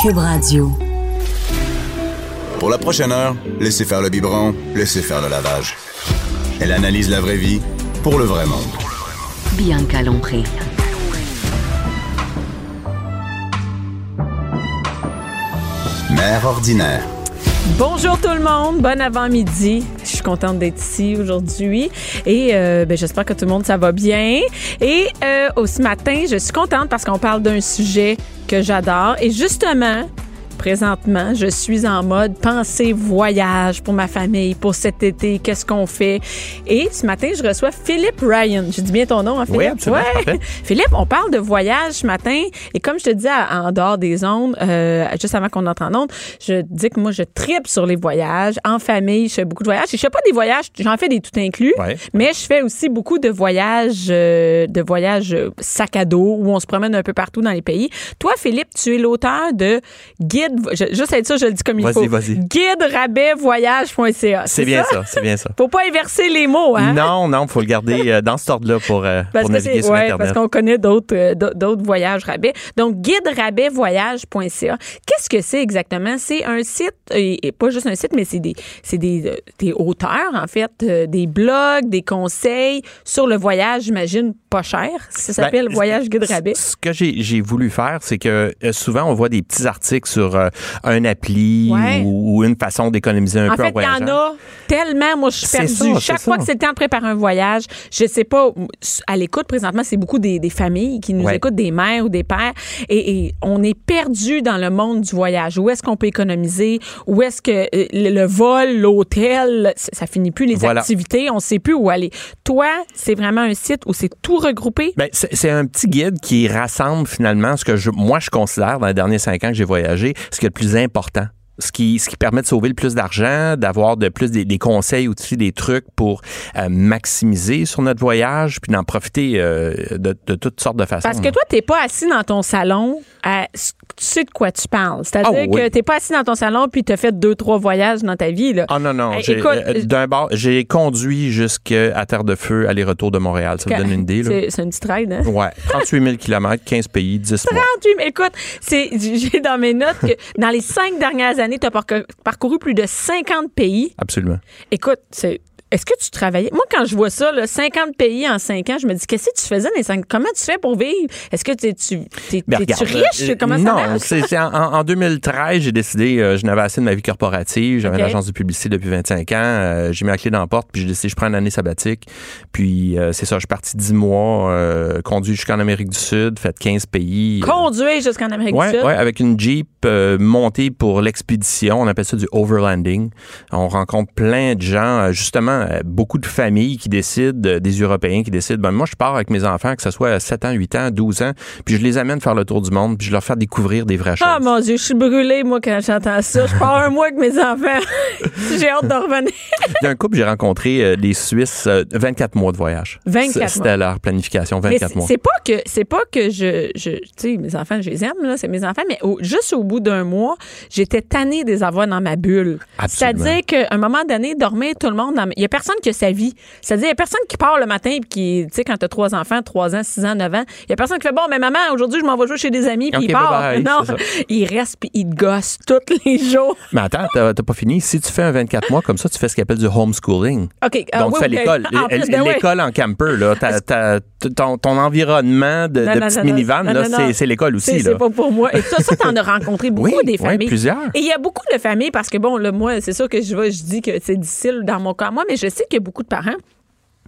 Cube Radio. Pour la prochaine heure, laissez faire le biberon, laissez faire le lavage. Elle analyse la vraie vie pour le vrai monde. Bianca Lompré. Mère ordinaire. Bonjour tout le monde, bon avant-midi. Je suis contente d'être ici aujourd'hui et euh, ben, j'espère que tout le monde ça va bien. Et euh, ce matin, je suis contente parce qu'on parle d'un sujet que j'adore et justement, présentement, je suis en mode pensée voyage pour ma famille, pour cet été, qu'est-ce qu'on fait? Et ce matin, je reçois Philippe Ryan. Je dis bien ton nom, hein, Philippe? Oui, absolument. Ouais. Philippe, on parle de voyage ce matin. Et comme je te dis à- en dehors des ondes, euh, juste avant qu'on entre en ondes, je dis que moi, je tripe sur les voyages. En famille, je fais beaucoup de voyages. Et je fais pas des voyages, j'en fais des tout inclus. Ouais. Mais je fais aussi beaucoup de voyages, euh, de voyages euh, sac à dos où on se promène un peu partout dans les pays. Toi, Philippe, tu es l'auteur de Guide, je- juste être sûr, je le dis comme il faut. vas-y. Guide rabais voyage.ca. C'est bien ça, c'est bien ça. Faut pas inverser les mots, hein? Non, non, faut le garder euh, dans cet ordre-là pour, euh, pour naviguer sur ouais, Internet. parce qu'on connaît d'autres euh, d'autres voyages rabais. Donc guide rabais voyage.ca. Qu'est-ce que c'est exactement? C'est un site et, pas juste un site mais c'est des c'est des, des auteurs en fait, des blogs, des conseils sur le voyage, j'imagine pas cher. Ça s'appelle Ben, Voyage Guide rabais. Ce que j'ai voulu faire, c'est que souvent on voit des petits articles sur un appli Ouais. ou, ou une façon d'économiser un En peu fait, en il y voyageant. en a tellement. Moi, je suis perdue. ça, Chaque fois ça. que c'est le temps de préparer un voyage, je sais pas, à l'écoute présentement, c'est beaucoup des, des familles qui nous Ouais. écoutent, des mères ou des pères, et, et on est perdu dans le monde du voyage. Où est-ce qu'on peut économiser? Où est-ce que euh, le, le vol, l'hôtel, ça, ça finit plus les Voilà. activités, on sait plus où aller. Toi, c'est vraiment un site où c'est tout regroupé? Ben, c'est c'est un petit guide qui rassemble finalement ce que je, moi je considère dans les derniers cinq ans que j'ai voyagé, ce qui est le plus important. Ce qui, ce qui permet de sauver le plus d'argent, d'avoir de plus des, des conseils aussi, des trucs pour euh, maximiser sur notre voyage, puis d'en profiter euh, de, de toutes sortes de façons. Parce que toi, t'es pas assis dans ton salon à tu sais de quoi tu parles. C'est-à-dire Ah oui. que t'es pas assis dans ton salon puis t'as fait deux, trois voyages dans ta vie. Là. Ah non, non. Hey, j'ai- écoute, euh, d'un bord, j'ai conduit jusqu'à Terre de Feu, aller-retour de Montréal. Ça me donne une idée. Là. C'est une petite ride, hein? Ouais, 38 000 km, 15 pays, 10 mois. 38, mais écoute, c'est, j'ai dans mes notes que dans les cinq dernières années, tu as parcouru plus de 50 pays. Absolument. Écoute, c'est. Est-ce que tu travaillais? Moi, quand je vois ça, là, 50 pays en 5 ans, je me dis, qu'est-ce que tu faisais dans les 5 Comment tu fais pour vivre? Est-ce que tu Ben, regarde, riche? euh, Comment ça non, c'est c'est en, en 2013, j'ai décidé, euh, je n'avais assez de ma vie corporative, j'avais Ok. une agence de publicité depuis 25 ans, euh, j'ai mis la clé dans la porte, puis j'ai décidé, je prends une année sabbatique, puis c'est ça, je suis parti 10 mois, conduit jusqu'en Amérique du Sud, fait 15 pays. Conduire jusqu'en Amérique Ouais, du Sud? ouais, avec une Jeep montée pour l'expédition. On appelle ça du overlanding. On rencontre plein de gens, justement, euh, beaucoup de familles qui décident, euh, des Européens qui décident, ben, moi, je pars avec mes enfants, que ce soit à 7 ans, 8 ans, 12 ans, puis je les amène faire le tour du monde, puis je leur fais découvrir des vraies choses. Ah mon Dieu, je suis brûlée, moi, quand j'entends ça. Je pars un mois avec mes enfants. J'ai hâte de revenir. D'un couple, j'ai rencontré euh, des Suisses, euh, 24 mois de voyage. 24 C'est- mois. C'était leur planification, Mais 24 c'est- mois. c'est pas que c'est pas que je, je tu sais mes enfants je les aime là c'est mes enfants mais au- juste au bout d'un mois j'étais tannée de les avoir dans ma bulle Absolument. c'est-à-dire qu'à un moment donné dormir tout le monde il y a personne qui a sa vie c'est-à-dire il y a personne qui part le matin et qui tu sais quand t'as trois enfants trois ans six ans neuf ans il y a personne qui fait bon mais maman aujourd'hui je m'en vais jouer chez des amis puis il part non il reste puis il te gosse tous les jours Mais attends, t'as pas fini? Si tu fais un 24 mois comme ça, tu fais ce qu'on appelle du homeschooling. ok ah, Donc, oui, tu fais l'école. Plus, ben oui. L'école en camper, là. Ton, ton environnement de, Non, de non, petite non, minivan, là, c'est- l'école aussi, C'est pas pour moi. Et ça, ça t'en as rencontré beaucoup Oui, des oui, familles. plusieurs. Et il y a beaucoup de familles parce que bon, là, moi, c'est sûr que je je dis que c'est difficile dans mon cas, moi, mais je sais qu'il y a beaucoup de parents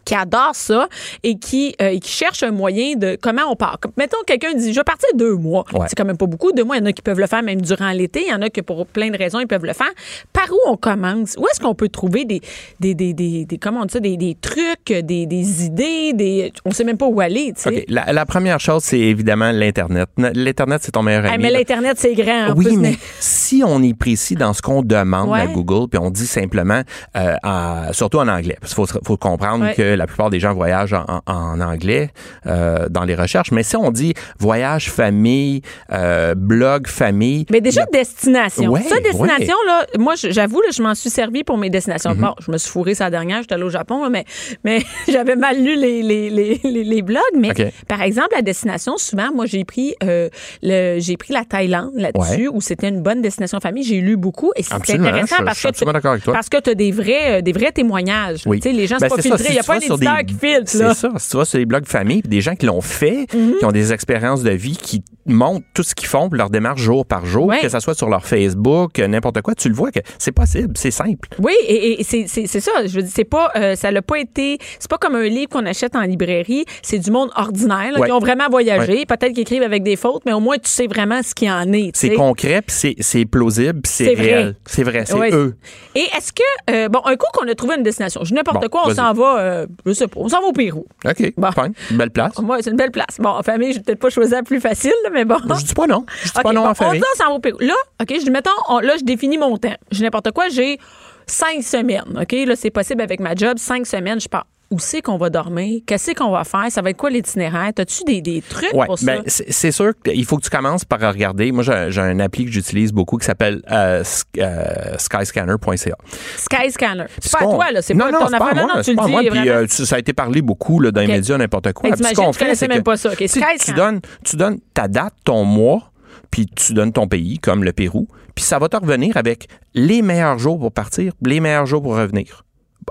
qui adore ça et qui, euh, et qui cherche un moyen de comment on part. Mettons, quelqu'un dit, je vais partir deux mois. Ouais. C'est quand même pas beaucoup. Deux mois, il y en a qui peuvent le faire même durant l'été. Il y en a que pour plein de raisons, ils peuvent le faire. Par où on commence? Où est-ce qu'on peut trouver des, des, des, des, des- comment on dit ça, des, des trucs, des, des idées, des, on sait même pas où aller, tu sais. La, la première chose, c'est évidemment l'Internet. L'Internet, c'est ton meilleur Ah, ami. mais l'Internet, c'est grand. Oui, plus, mais si on est précis dans ce qu'on demande Ouais. à Google, puis on dit simplement, euh, surtout en anglais, parce qu'il faut, faut comprendre Ouais. que la plupart des gens voyagent en, anglais euh, dans les recherches, mais si on dit voyage famille, euh, blog famille, Mais déjà, destination. Ouais, ça, destination, là, moi, j'avoue, je m'en suis servi pour mes destinations. Bon, je me suis fourré sa dernière, j'étais allée au Japon, mais, mais j'avais mal lu les, les, les, blogs. Mais par exemple, la destination, souvent, moi, j'ai pris, euh, j'ai pris la Thaïlande là-dessus, où c'était une bonne destination famille. J'ai lu beaucoup et c'est Absolument, intéressant je- parce que avec toi. parce que tu as des vrais, des vrais témoignages. Oui. Tu les gens, Ben, c'est pas c'est ça, filtré. si Il n'y a tu pas vas sur des- qui filtre. Là. Mhm. C'est ça. Si tu vas sur les blogs famille, des gens qui l'ont fait, qui ont des expériences de vie, qui montrent tout ce qu'ils font, leur démarche jour par jour, Ouais. que ce soit sur leur Facebook, euh, n'importe quoi, tu le vois que c'est possible, c'est simple. Oui, et, et c'est ça. Je veux dire, c'est pas, euh, ça l'a pas été. C'est pas comme un livre qu'on achète en librairie. C'est du monde ordinaire là, Ouais. qui ont vraiment voyagé. Peut-être qu'ils écrivent avec des fautes, mais au moins tu sais vraiment ce qu'il en est. C'est concret, puis c'est- plausible, puis C'est réel. C'est vrai, c'est eux. Et est-ce que euh, bon, un coup qu'on a trouvé une destination, je n'importe Bon, quoi, on s'en va, euh, je sais pas, on s'en va au Pérou. OK, Bon. fine. Une belle place. Moi, c'est une belle place. Bon, en famille, j'ai peut-être pas choisi la plus facile, là, mais bon. Je dis pas non. Je dis pas non bon, en famille. on s'en va. Là, OK, je dis, mettons, on- là, je définis mon temps. Je n'importe quoi, j'ai cinq semaines. OK, là, c'est possible avec ma job, cinq semaines, je pars. Où c'est qu'on va dormir? Qu'est-ce qu'on va faire? Ça va être quoi l'itinéraire? As-tu des, des trucs Ouais, pour ça? ben, c'est sûr qu'il faut que tu commences par regarder. Moi, j'ai un appli que j'utilise beaucoup qui s'appelle euh, euh, skyscanner.ca. Skyscanner. C'est Ce pas à toi, là. C'est non, pas non, ton à affaire. Non, moi, non, c'est tu le moi. dis. Puis vraiment. euh, ça a été parlé beaucoup là, dans les médias, n'importe quoi. Puis ce qu'on fait, connaissais c'est même pas ça. Tu, tu donnes, tu donnes ta date, ton mois, puis tu donnes ton pays, comme le Pérou, puis ça va te revenir avec les meilleurs jours pour partir, les meilleurs jours pour revenir,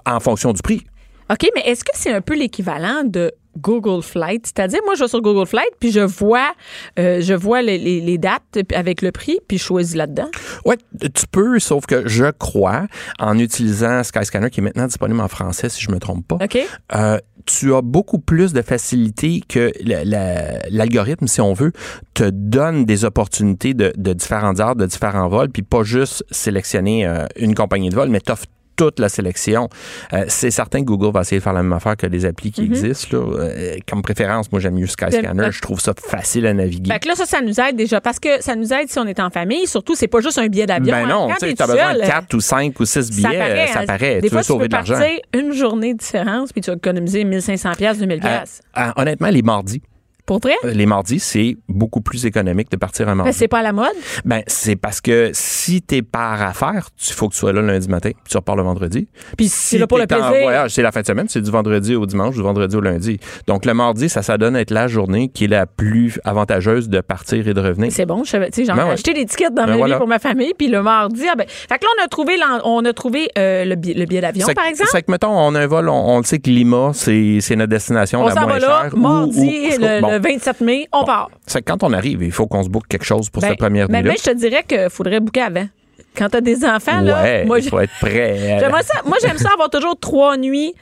en fonction du prix. OK, mais est-ce que c'est un peu l'équivalent de Google Flight? C'est-à-dire, moi, je vais sur Google Flight, puis je vois, euh, je vois les, les- les dates avec le prix, puis je choisis là-dedans. Ouais, tu peux, sauf que je crois, en utilisant Skyscanner, qui est maintenant disponible en français, si je me trompe pas, OK? euh, tu as beaucoup plus de facilité que la- la- l'algorithme, si on veut, te donne des opportunités de, de différentes heures, de différents vols, puis pas juste sélectionner euh, une compagnie de vol, mais t'offre toute la sélection. Euh, c'est certain que Google va essayer de faire la même affaire que les applis qui existent. Là. Euh, comme préférence, moi, j'aime mieux Skyscanner. Je trouve ça facile à naviguer. Fait que là, ça, ça nous aide déjà parce que ça nous aide si on est en famille. Surtout, c'est pas juste un billet d'avion. Ben non, tu tout besoin de 4 ou 5 ou 6 billets, ça paraît. ça hein. paraît. Des tu fois, veux sauver tu peux de l'argent. une journée de différence puis tu vas économiser 1500 pièces, 2000 Euh, pièces. euh, honnêtement, les mardis. Pour vrai? Les mardis, c'est beaucoup plus économique de partir un mardi. Ben, c'est pas à la mode? Ben, c'est parce que si t'es par affaire, il faut que tu sois là lundi matin, puis tu repars le vendredi. Puis si c'est là pour le t'es en plaisir. voyage, c'est la fin de semaine, c'est du vendredi au dimanche, du vendredi au lundi. Donc le mardi, ça s'adonne à être la journée qui est la plus avantageuse de partir et de revenir. C'est bon, je tu sais, j'en Ben ai ouais. acheté des tickets dans Ben ma voilà. vie pour ma famille, puis le mardi, ah ben, fait que là on a trouvé, on a trouvé euh, le, billet, le billet d'avion, par exemple. C'est que, mettons, on a un vol, on, on le sait que Lima, c'est notre destination On la moins va là, chère. ou- mardi, ou- le, bon. le 27 mai, on part. C'est quand on arrive, il faut qu'on se boucle quelque chose pour Ben, cette première mais, nuit-là. mais je te dirais qu'il faudrait booker avant. Quand t'as des enfants, là, ouais, moi, il j'ai- faut être prêt. Moi, j'aime ça avoir toujours trois nuits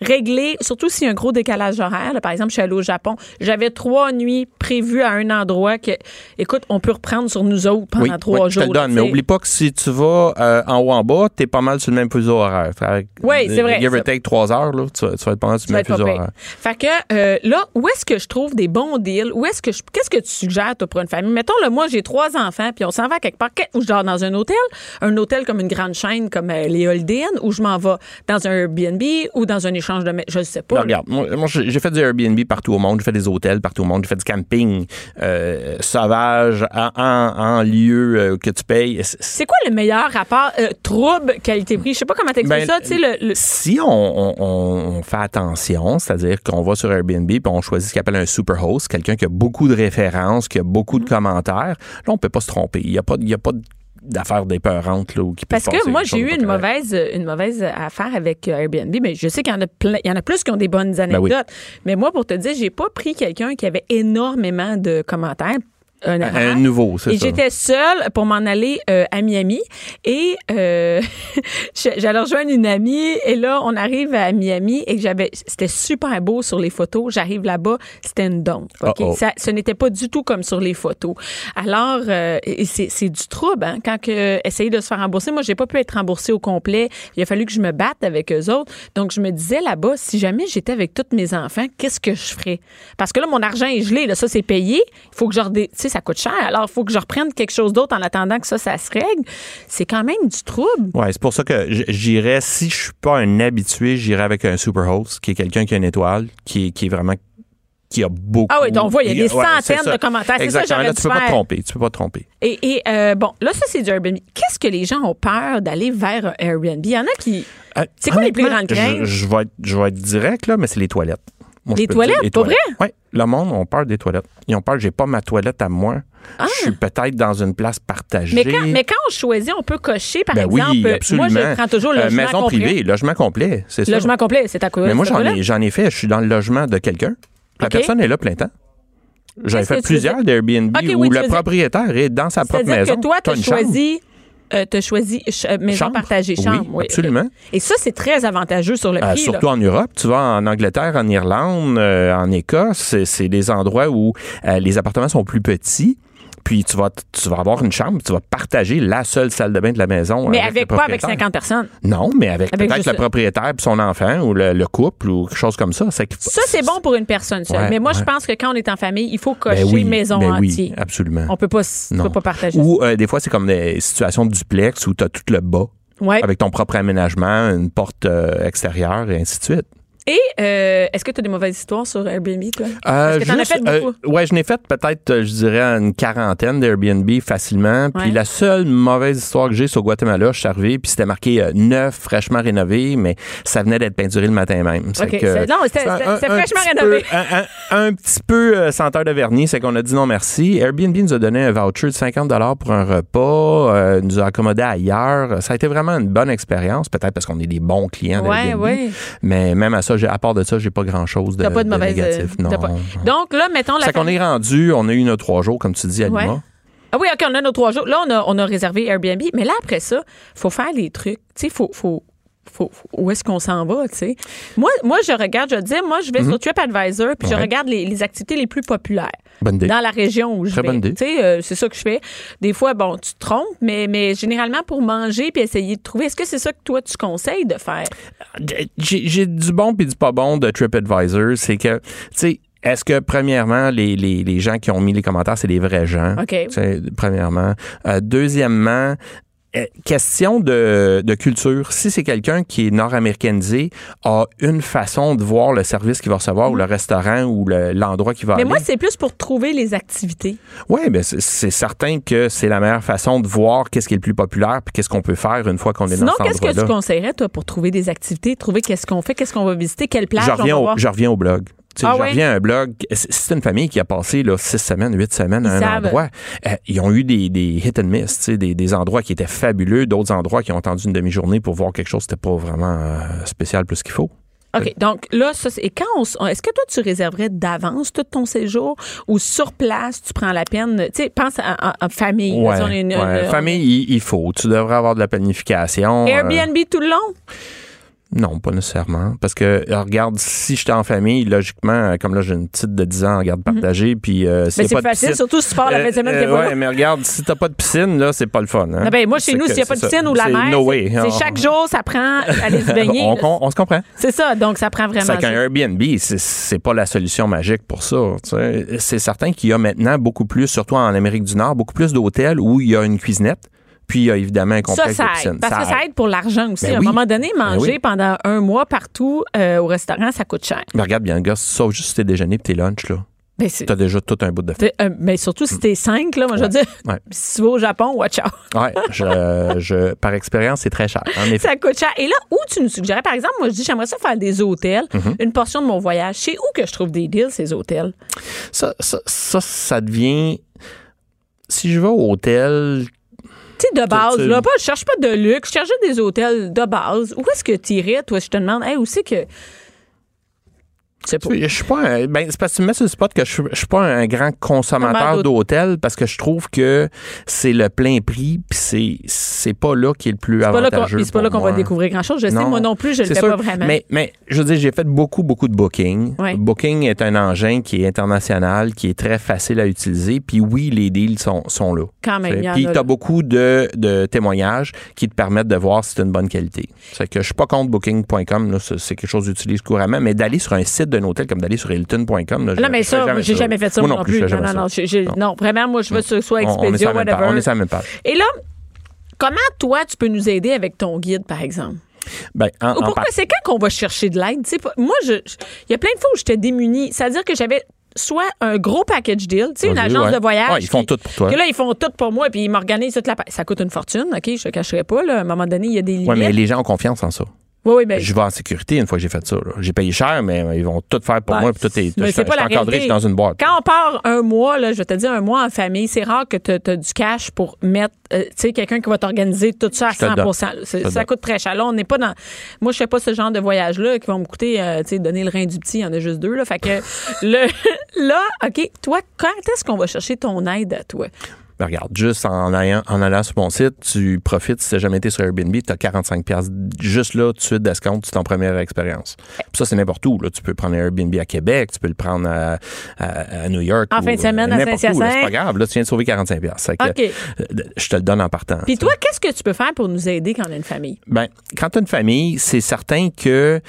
réglées, surtout s'il y a un gros décalage horaire. là. par exemple, je suis allée au Japon. J'avais trois nuits prévues à un endroit que, écoute, on peut reprendre sur nous autres pendant Oui, trois oui, jours. Je te le donne, là, mais oublie pas que si tu vas euh, en haut en bas, t'es pas mal sur le même fuseau horaire. Oui, c'est vrai, Give or take trois heures, là, tu, vas, tu vas être pas mal sur le même fuseau horaire. Fait que euh, là, où est-ce que je trouve des bons deals? Où est-ce que je, qu'est-ce que tu suggères toi, pour une famille? Mettons, là, moi, j'ai trois enfants, puis on s'en va quelque part. Ou je dors dans un hôtel, un hôtel comme une grande chaîne comme euh, les Holiday Inn, ou je m'en vais dans un Airbnb ou dans un échange de... Je sais pas. Là. regarde, moi, moi, j'ai fait du Airbnb partout au monde, j'ai fait des hôtels partout au monde, j'ai fait du camping euh, sauvage en, en- en lieu euh, que tu payes. C'est- quoi le meilleur rapport euh, trouble qualité-prix? Je sais pas comment t'expliques Ben, ça. Le, le- Si on, on- on- on fait attention, c'est-à-dire qu'on va sur Airbnb puis on choisit ce qu'on appelle un super host, quelqu'un qui a beaucoup de références, qui a beaucoup de commentaires, là, on peut pas se tromper. Il n'y a pas, il y a pas d'affaires dépeurantes là, où qui Parce que moi, j'ai eu une mauvaise, une mauvaise affaire avec euh, Airbnb, mais je sais qu'il y en a plein, il y en a plus qui ont des bonnes anecdotes. Ben oui. Mais moi, pour te dire, j'ai pas pris quelqu'un qui avait énormément de commentaires. Un, nouveau, c'est Et j'étais seule pour m'en aller euh, à Miami. Et euh, j'allais rejoindre une amie. Et là, on arrive à Miami et j'avais, c'était super beau sur les photos. J'arrive là-bas, c'était une? Uh-oh. Ça, ce n'était pas du tout comme sur les photos. Alors, euh, c'est, du trouble hein, quand que essayer de se faire rembourser. Moi, j'ai pas pu être remboursée au complet. Il a fallu que je me batte avec eux autres. Donc, je me disais là-bas, si jamais j'étais avec tous mes enfants, qu'est-ce que je ferais? Parce que là, mon argent est gelé. Là, ça, c'est payé. Il faut que je sais, ça coûte cher. Alors, il faut que je reprenne quelque chose d'autre en attendant que ça, ça se règle. C'est quand même du trouble. Ouais, c'est pour ça que j'irais, si je suis pas un habitué, j'irais avec un super host, qui est quelqu'un qui a une étoile, qui est, qui est vraiment qui a beaucoup. Ah oui, donc, on voit, il y a des Ouais, centaines ça. de commentaires. Ça Exactement. j'aurais Là, tu peux pas te tromper. Tu peux pas te tromper. Et, et, euh, bon, là, ça, c'est du Airbnb. Qu'est-ce que les gens ont peur d'aller vers un Airbnb? Il y en a qui. Euh, C'est quoi les plus grandes craintes? Je, je vais être, je vais être direct, là, mais c'est les toilettes. Moi, Les toilettes, dire, pour vrai? Oui. Le monde ont peur des toilettes. Ils ont peur, j'ai pas ma toilette à moi. Je suis peut-être dans une place partagée. Ah! Mais quand, mais quand on choisit, on peut cocher, par Ben exemple. oui, absolument. Moi, je prends toujours le Euh, logement maison complet. privée, logement complet, c'est ça. Logement complet, c'est à quoi? Mais moi, j'en ai, j'en ai fait. Je suis dans le logement de quelqu'un. La personne est là plein temps. J'avais fait plusieurs d'Airbnb où le propriétaire est dans sa propre C'est-à-dire maison. que toi, tu as choisi, euh, choisi ch- euh, maison Chambre? partagée, chambre. Oui, absolument. Et ça, c'est très avantageux sur le Euh, prix. là. surtout en Europe, tu vas en Angleterre, en Irlande, euh, en Écosse, c'est- c'est des endroits où euh, les appartements sont plus petits. Puis tu vas, tu vas avoir une chambre, tu vas partager la seule salle de bain de la maison. Mais avec, avec pas avec propriétaire. 50 personnes? Non, mais avec, Avec peut-être le propriétaire puis son enfant ou le, le couple ou quelque chose comme ça. Ça, c'est bon pour une personne seule. Ouais, Mais moi, je pense que quand on est en famille, il faut cocher Ben oui, maison ben oui, entière. absolument. On peut pas, on peut pas partager. Ou euh, des fois, c'est comme des situations de duplex où tu as tout le bas. Ouais. avec ton propre aménagement, une porte euh, extérieure et ainsi de suite. Et euh, est-ce que tu as des mauvaises histoires sur Airbnb, toi? Euh, Est-ce que as fait beaucoup? euh, ouais, je n'ai fait peut-être, euh, je dirais, une quarantaine d'Airbnb facilement. Puis Ouais. la seule mauvaise histoire que j'ai sur Guatemala, je suis arrivé, puis c'était marqué neuf, fraîchement rénové, mais ça venait d'être peinturé le matin même. C'est OK, que- c'est- non, c'était- un- un fraîchement petit rénové. peu- un, un- un petit peu senteur de vernis, c'est qu'on a dit non merci. Airbnb nous a donné un voucher de 50 pour un repas, nous a accommodé ailleurs. Ça a été vraiment une bonne expérience, peut-être parce qu'on est des bons clients Ouais, d'Airbnb. ouais. Mais même à ça, à part de ça, j'ai pas grand-chose de, T'as pas de mauvaise. négatif. euh, non. pas- Donc là, mettons la C'est qu'on est rendu, on a eu nos trois jours, comme tu dis, à Ouais. Lima. Ah oui, OK, on a nos trois jours. Là, on a, on a réservé Airbnb. Mais là, après ça, faut faire les trucs. Tu sais, faut, faut, faut, où est-ce qu'on s'en va, tu sais? Moi, moi, je regarde, je dis, moi, je vais sur TripAdvisor, puis je Mhm. Regarde les, les activités les plus populaires. Dans la région où je Très vais. Tu sais, euh, c'est ça que je fais. Des fois, bon, tu te trompes, mais, mais généralement pour manger puis essayer de trouver. Est-ce que c'est ça que toi, tu conseilles de faire? J'ai j'ai du bon puis du pas bon de TripAdvisor. C'est que, tu sais, est-ce que, premièrement, les, les, les gens qui ont mis les commentaires, c'est des vrais gens? OK. Premièrement. Euh, deuxièmement, euh, question de, de culture. Si c'est quelqu'un qui est nord-américanisé, a une façon de voir le service qu'il va recevoir ou le restaurant ou le- l'endroit qu'il va Mais aller. moi, c'est plus pour trouver les activités. Oui, ben c'est c'est certain que c'est la meilleure façon de voir qu'est-ce qui est le plus populaire puis qu'est-ce qu'on peut faire une fois qu'on est Sinon, dans cet qu'est-ce que tu endroit-là. conseillerais, toi, pour trouver des activités, trouver qu'est-ce qu'on fait, qu'est-ce qu'on va visiter, quelle plage Je on reviens, va au, voir? je reviens au blog. Tu sais, Ah je reviens à un blog. C'est une famille qui a passé là, six semaines, huit semaines à Ils un savent. endroit. Euh, ils ont eu des, des hit and miss, tu sais, des, des endroits qui étaient fabuleux, d'autres endroits qui ont attendu une demi-journée pour voir quelque chose qui n'était pas vraiment euh, spécial plus qu'il faut. OK. Donc là, ça, c'est- et quand on, est-ce que toi, tu réserverais d'avance tout ton séjour ou sur place, tu prends la peine, tu sais, pense à, à- à famille. Ouais, Si on est une- ouais. on Famille, il, il faut. Tu devrais avoir de la planification. est- euh, Airbnb tout le long? Non, pas nécessairement. Parce que, euh, regarde, si j'étais en famille, logiquement, euh, comme là, j'ai une petite de 10 ans en garde partagée, puis euh, Mais Mhm. c'est pas de facile, piscine- surtout si tu pars la fin de semaine, Euh, pas ouais, mais regarde, si t'as pas de piscine, là, c'est pas le fun. Hein? Non, ben, moi, chez nous, s'il n'y a pas de ça. piscine ou la mer, no c'est- chaque jour, ça prend aller se baigner. on, on- on se comprend. c'est ça, donc ça prend vraiment. C'est qu'un. Airbnb, c'est- pas la solution magique pour ça. C'est certain qu'il y a maintenant beaucoup plus, surtout en Amérique du Nord, beaucoup plus d'hôtels où il y a une cuisinette, puis il y a évidemment un Ça, complexe ça de aide. Parce que ça aide pour l'argent aussi. Ben à un moment donné, manger oui. pendant un mois partout euh, au restaurant, ça coûte cher. Mais regarde bien, gars, sauf juste tes déjeuners et tes lunchs, là. Ben, T'as déjà tout un bout de T'sais, euh, mais surtout si t'es 5, là, moi, je veux dire, Ouais. si tu vas au Japon, watch out. Ouais, je, je, par expérience, c'est très cher. Effet. Ça coûte cher. Et là, où tu nous suggérais, par exemple, moi, je dis, j'aimerais ça faire des hôtels, Mhm. une portion de mon voyage. C'est où que je trouve des deals, ces hôtels? Ça, ça, ça, ça devient. Si je vais au hôtel, sais, de base, là, pas, je cherche pas de luxe, je cherche juste des hôtels de base. Où est-ce que tu irais, toi, je te demande, hey, où c'est que. C'est pas. Je suis pas un, ben, c'est parce que tu me mets sur le spot que je, suis- je suis pas un grand consommateur d'hôtel parce que je trouve que c'est le plein prix puis c'est c'est pas là qui est le plus avantageux. c'est pas là qu'on va découvrir grand-chose. Je sais, moi non plus, je le fais sûr. pas vraiment. Mais, mais je veux dire, j'ai fait beaucoup, beaucoup de booking. Ouais. Booking est un engin qui est international, qui est très facile à utiliser. Puis oui, les deals sont, sont là. Quand même, Puis a tu là. as beaucoup de, de témoignages qui te permettent de voir si c'est une bonne qualité. C'est que je suis pas contre booking.com, là, c'est quelque chose que j'utilise couramment, mais d'aller sur un site d'un hôtel comme d'aller sur hilton.com. Non, je- mais ça, j'ai jamais fait ça Moi non plus. Non, non, non, vraiment, moi, je veux que soit Expedia, sur whatever. on est sur la même page. Et là, comment toi, tu peux nous aider avec ton guide, par exemple? Ben, en- Ou pourquoi c'est quand qu'on va chercher de l'aide? Moi, il y a plein de fois où j'étais démunie. C'est-à-dire que j'avais soit un gros package deal, tu sais, une agence ouais. de voyage. Ouais, ils font qui- tout pour toi. Que là, ils font tout pour moi, puis ils m'organisent toute la... Ça coûte une fortune, OK? Je te cacherai pas, là. À un moment donné, il y a des limites. Ouais, mais les gens ont confiance en ça. Oui, oui, ben, Je vais en sécurité une fois que j'ai fait ça. J'ai payé cher, mais ils vont tout faire pour moi. Puis tout est, mais je- c'est pas je la suis encadré, je suis dans une boîte. Quand on part un mois, là, je vais te dire un mois en famille, c'est rare que tu as du cash pour mettre, euh, tu sais, quelqu'un qui va t'organiser tout ça à Je te le 100 donne. C'est- Je te le Ça donne. coûte très cher. Là, on n'est pas dans. Moi, je fais pas ce genre de voyage-là qui va me coûter, euh, tu sais, donner le rein du petit. Il y en a juste deux, là. Fait que, le, là, OK, toi, quand est-ce qu'on va chercher ton aide à toi? Regarde, juste en allant, en allant sur mon site, tu profites, si tu n'as jamais été sur Airbnb, tu as 45 pièces juste là, tout de suite d'escompte, c'est ton première expérience. Puis ça, c'est n'importe où. Là. Tu peux prendre un Airbnb à Québec, tu peux le prendre à, à- à New York. En ou, fin de semaine, euh, à Saint-Hyacinthe. C'est pas grave. Là, tu viens de sauver 45 pièces. OK. Je te le donne en partant. Puis toi, qu'est-ce que tu peux faire pour nous aider quand on a une famille? Ben, quand tu as une famille, c'est certain que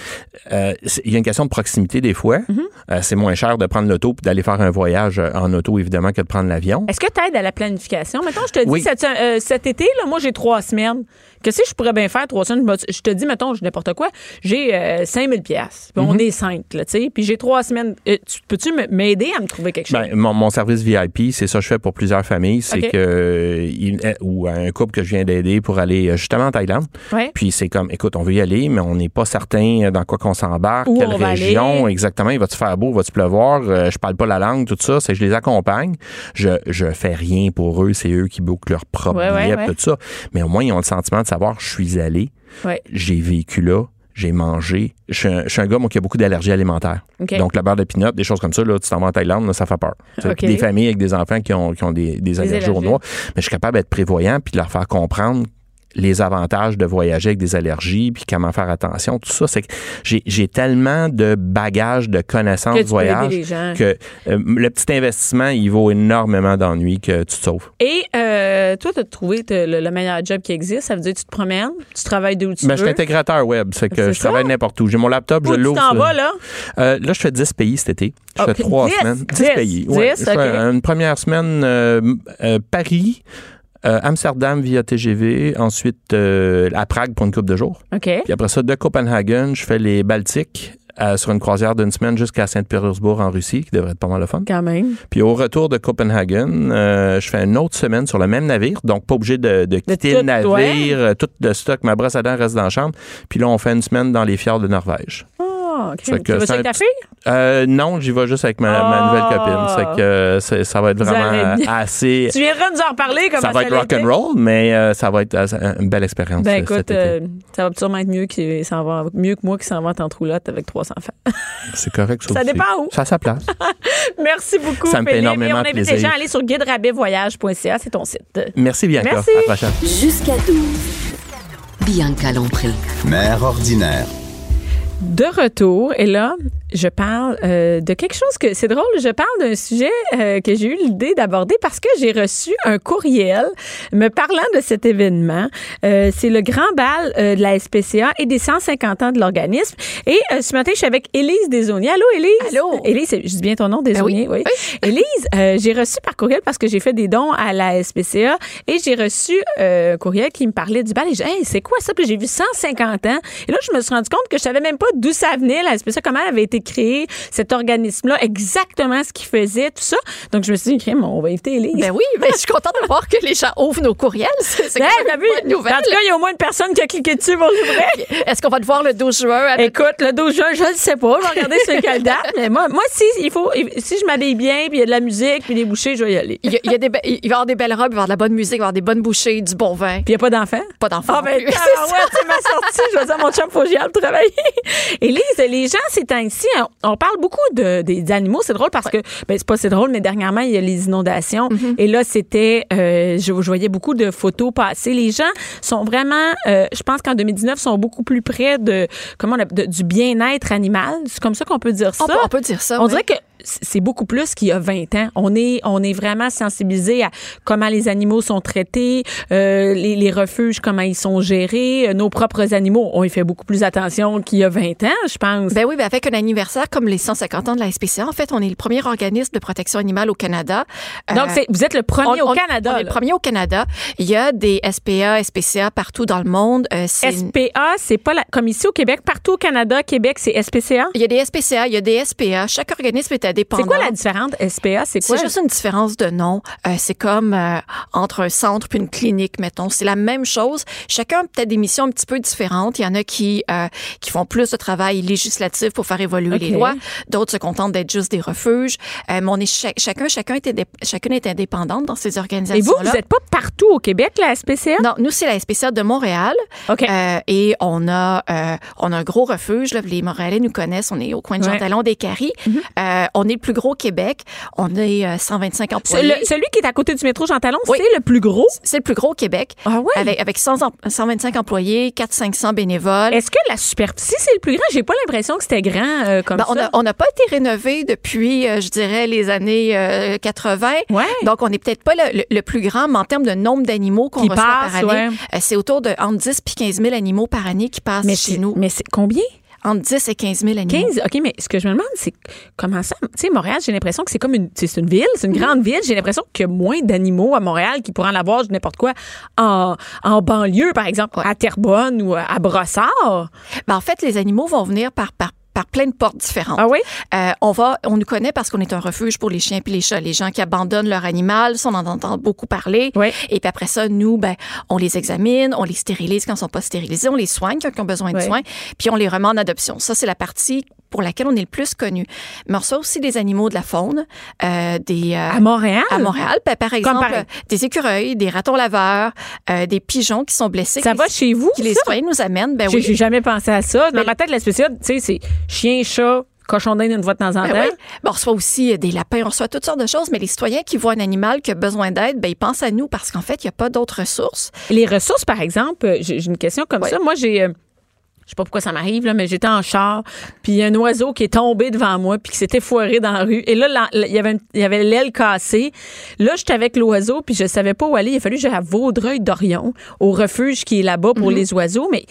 euh, il y a une question de proximité des fois. Mm-hmm. Euh, c'est moins cher de prendre l'auto puis d'aller faire un voyage euh, en auto, évidemment, que de prendre l'avion. Est-ce que tu aides à la planification? Mettons, je te dis, Oui. cet, euh, cet été, là, moi, j'ai trois semaines. Qu'est-ce que je pourrais bien faire trois semaines? Je te dis, mettons, je n'importe quoi, j'ai euh, 5000 pièces. On Mhm. est cinq, là, tu sais. Puis j'ai trois semaines. Euh, tu- Peux-tu m'aider à me trouver quelque chose? Ben, mon, mon service VIP, c'est ça que je fais pour plusieurs familles. C'est que euh, il- euh, ou un couple que je viens d'aider pour aller justement en Thaïlande. Ouais. Puis c'est comme, écoute, on veut y aller, mais on n'est pas certain dans quoi qu'on s'embarque, quelle région aller? exactement. Il va-tu faire beau, va-tu pleuvoir euh, Je parle pas la langue, tout ça. C'est que je les accompagne. Je je fais rien pour eux. C'est eux qui bookent leur propre Ouais, ouais, billet, ouais. tout ça. Mais au moins ils ont le sentiment de savoir, je suis allé, Ouais. j'ai vécu là. J'ai mangé. Je suis, un, je suis un gars, moi, qui a beaucoup d'allergies alimentaires. Donc, le beurre de pinot, des choses comme ça, là, tu t'en vas en Thaïlande, là, ça fait peur. Des familles avec des enfants qui ont, qui ont des, des allergies allergies. noix. Mais je suis capable d'être prévoyant puis de leur faire comprendre les avantages de voyager avec des allergies, puis comment faire attention, tout ça, c'est que j'ai, tellement de bagages de connaissances Que de tu voyage que euh, le petit investissement, il vaut énormément d'ennuis que tu te sauves. Et euh, toi, tu as trouvé le, le meilleur job qui existe. Ça veut dire que tu te promènes, tu travailles d'où tu Ben, je veux. suis intégrateur web, c'est que je travaille n'importe où. J'ai mon laptop, Où je tu l'ouvre. t'en sur- vas, là? Euh, là, je fais 10 pays cet été. Je Ok, fais trois 10, semaines. 10, 10, pays. 10, Ouais. Je fais ok. une première semaine euh, Paris, euh, Amsterdam via TGV, ensuite euh, à Prague pour une couple de jours. OK. Puis après ça, de Copenhagen, je fais les Baltiques euh, sur une croisière d'une semaine jusqu'à Saint-Pétersbourg en Russie, qui devrait être pas mal le fun. Quand même. Puis au retour de Copenhagen, euh, je fais une autre semaine sur le même navire, donc pas obligé de, de quitter tout, le navire, ouais. tout le stock, ma brosse à dents reste dans la chambre. Puis là, on fait une semaine dans les fjords de Norvège. Ah, OK. Fait Tu que vas avec ta fille? Euh, non, j'y vais juste avec ma, ma Ah! nouvelle copine. C'est que euh, c'est- ça va être Vous vraiment euh, assez. Tu viendras nous en reparler comment Ça va être rock and roll, mais euh, ça va être euh, une belle expérience. Ben euh, écoute, cet été. euh, ça va sûrement être mieux, qu'il s'en va, mieux que moi qui s'en va en troulotte avec trois enfants. c'est correct. Ça, ça dépend où. Ça a sa place. Merci beaucoup, Ça me fait énormément Et on invite plaisir. les gens à aller sur guiderabévoyage.ca, c'est ton site. Merci Bianca. Merci. À la prochaine. Jusqu'à 12. Bianca Lompré. Mère ordinaire. De retour, et là, je parle euh, de quelque chose que c'est drôle. Je parle d'un sujet euh, que j'ai eu l'idée d'aborder parce que j'ai reçu un courriel me parlant de cet événement. Euh, c'est le grand bal euh, de la SPCA et des 150 ans de l'organisme. Et euh, ce matin, je suis avec Élise Desauniers. Allô, Élise? Allô? Élise, je dis bien ton nom, Desauniers. oui. Élise, euh, j'ai reçu par courriel parce que j'ai fait des dons à la SPCA et j'ai reçu euh, un courriel qui me parlait du bal. Et j'ai dit, hey, c'est quoi ça? Puis j'ai vu 150 ans. Et là, je me suis rendu compte que je savais même pas d'où ça venait, la SPCA, comment elle avait été créée, cet organisme-là, exactement ce qu'il faisait, tout ça. Donc, je me suis dit, on va inviter Élise. Ben oui, ben, je suis contente de voir que les gens ouvrent nos courriels. C'est c'est Hey, quand même une bonne nouvelle. En tout cas, il y a au moins une personne qui a cliqué dessus pour vrai. Est-ce qu'on va te voir le 12 juin? Écoute, le 12 juin, je ne sais pas. Je vais regarder sur quelle date. Mais moi, moi si, il faut, si je m'habille bien, puis il y a de la musique, puis des bouchées, je vais y aller. Il, y a, il y a des il va y avoir des belles robes, il va y avoir de la bonne musique, il va y avoir des bonnes bouchées, du bon vin. Puis il n'y a pas d'enfants? Pas d'enfants. Ah, ben, plus. ouais, c'est ma sortie. Je vais dire à mon chum, faut que j'y aille travailler. Élise, les gens, ces temps-ci, on, on parle beaucoup de, des animaux. C'est drôle parce que, ben, c'est pas c'est drôle, mais dernièrement, il y a les inondations. Mm-hmm. Et là, c'était, euh, je, je voyais beaucoup de photos passer. Les gens sont vraiment, euh, je pense qu'en 2019, sont beaucoup plus près de, comment on appelle- de- du bien-être animal. C'est comme ça qu'on peut dire ça. On peut, on peut dire ça. On dirait que c'est beaucoup plus qu'il y a 20 ans. On est, on est vraiment sensibilisé à comment les animaux sont traités, euh, les, les refuges, comment ils sont gérés. Nos propres animaux, on y fait beaucoup plus attention qu'il y a 20 ans, je pense. Ben oui, ben avec un anniversaire comme les 150 ans de la SPCA, en fait, on est le premier organisme de protection animale au Canada. Donc, Euh, c'est- vous êtes le premier on- au on- Canada. On est le premier au Canada. Il y a des SPA, SPCA partout dans le monde. Euh, SPA, c'est pas la, comme ici au Québec, partout au Canada, Québec, c'est SPCA. Il y a des SPCA, il y a des SPA. Chaque organisme est C'est quoi la différence? SPA, c'est quoi? C'est juste une différence de nom. Euh, c'est comme euh, entre un centre puis une clinique, mettons. C'est la même chose. Chacun a peut-être des missions un petit peu différentes. Il y en a qui euh, qui font plus de travail législatif pour faire évoluer les lois. D'autres se contentent d'être juste des refuges. Euh, mais on est cha- chacun chacun est chacune est indépendante dans ces Et organisations. vous, vous n'êtes pas partout au Québec, la SPCA? Non, nous c'est la SPCA de Montréal. OK. Euh, et on a euh, on a un gros refuge. Là, les Montréalais nous connaissent. On est au coin de Ouais. Jean Talon des Caries. Euh, on est le plus gros au Québec. On est euh, 125 Ce- employés. le- celui qui est à côté du métro Jean Talon, Oui. c'est le plus gros? C'est le plus gros au Québec. Ah ouais? Avec, avec 100 em- 125 employés, 400-500 bénévoles. Est-ce que la superficie, c'est le plus grand? J'ai pas l'impression que c'était grand euh, comme Ben, ça? on n'a pas été rénové depuis, euh, je dirais, les années euh, 80. Ouais. Donc, on n'est peut-être pas le, le- le plus grand, mais en termes de nombre d'animaux qu'on reçoit passent, par année, ouais. euh, c'est autour de entre 10 et 15 000 animaux par année qui passent mais chez nous. Mais c'est combien? Entre 10 et 15 000 animaux. 15? OK, mais ce que je me demande, c'est comment ça. Tu sais, Montréal, j'ai l'impression que c'est comme une. C'est une ville, c'est une grande ville. J'ai l'impression qu'il y a moins d'animaux à Montréal qui pourraient en avoir, n'importe quoi, en, en banlieue, par exemple, à Terrebonne ou à Brossard. Ben, en fait, les animaux vont venir par, par, par plein de portes différentes. Ah oui? Euh, on va, on nous connaît parce qu'on est un refuge pour les chiens puis les chats. Les gens qui abandonnent leur animal, ça, on en entend beaucoup parler. Oui. Et puis après ça, nous, ben, on les examine, on les stérilise quand ils sont pas stérilisés, on les soigne quand ils ont besoin de Oui. soins, puis on les remet en adoption. Ça, c'est la partie pour laquelle on est le plus connu. Mais on reçoit aussi des animaux de la faune, euh, des euh, À Montréal? à Montréal, Ben, par exemple, par- des écureuils, des ratons laveurs, euh, des pigeons qui sont blessés. Ça va les- chez vous? que les citoyens nous amènent. Ben oui. j'ai jamais pensé à ça. Dans Mais- ma tête, la spéciale, tu sais, c'est chien, chat, cochon d'Inde une fois de temps en Ben temps. oui. Ben, on reçoit aussi euh, des lapins, on reçoit toutes sortes de choses, mais les citoyens qui voient un animal qui a besoin d'aide, ben, ils pensent à nous parce qu'en fait, il n'y a pas d'autres ressources. Les ressources, par exemple, euh, j'ai une question comme ça. Moi, j'ai. euh, je sais pas pourquoi ça m'arrive, là, mais j'étais en char, puis il y a un oiseau qui est tombé devant moi, puis qui s'était foiré dans la rue. Et là, il y avait une- il y avait l'aile cassée. Là, j'étais avec l'oiseau, puis je savais pas où aller. Il a fallu que j'aille à Vaudreuil-Dorion, au refuge qui est là-bas pour les oiseaux. Mais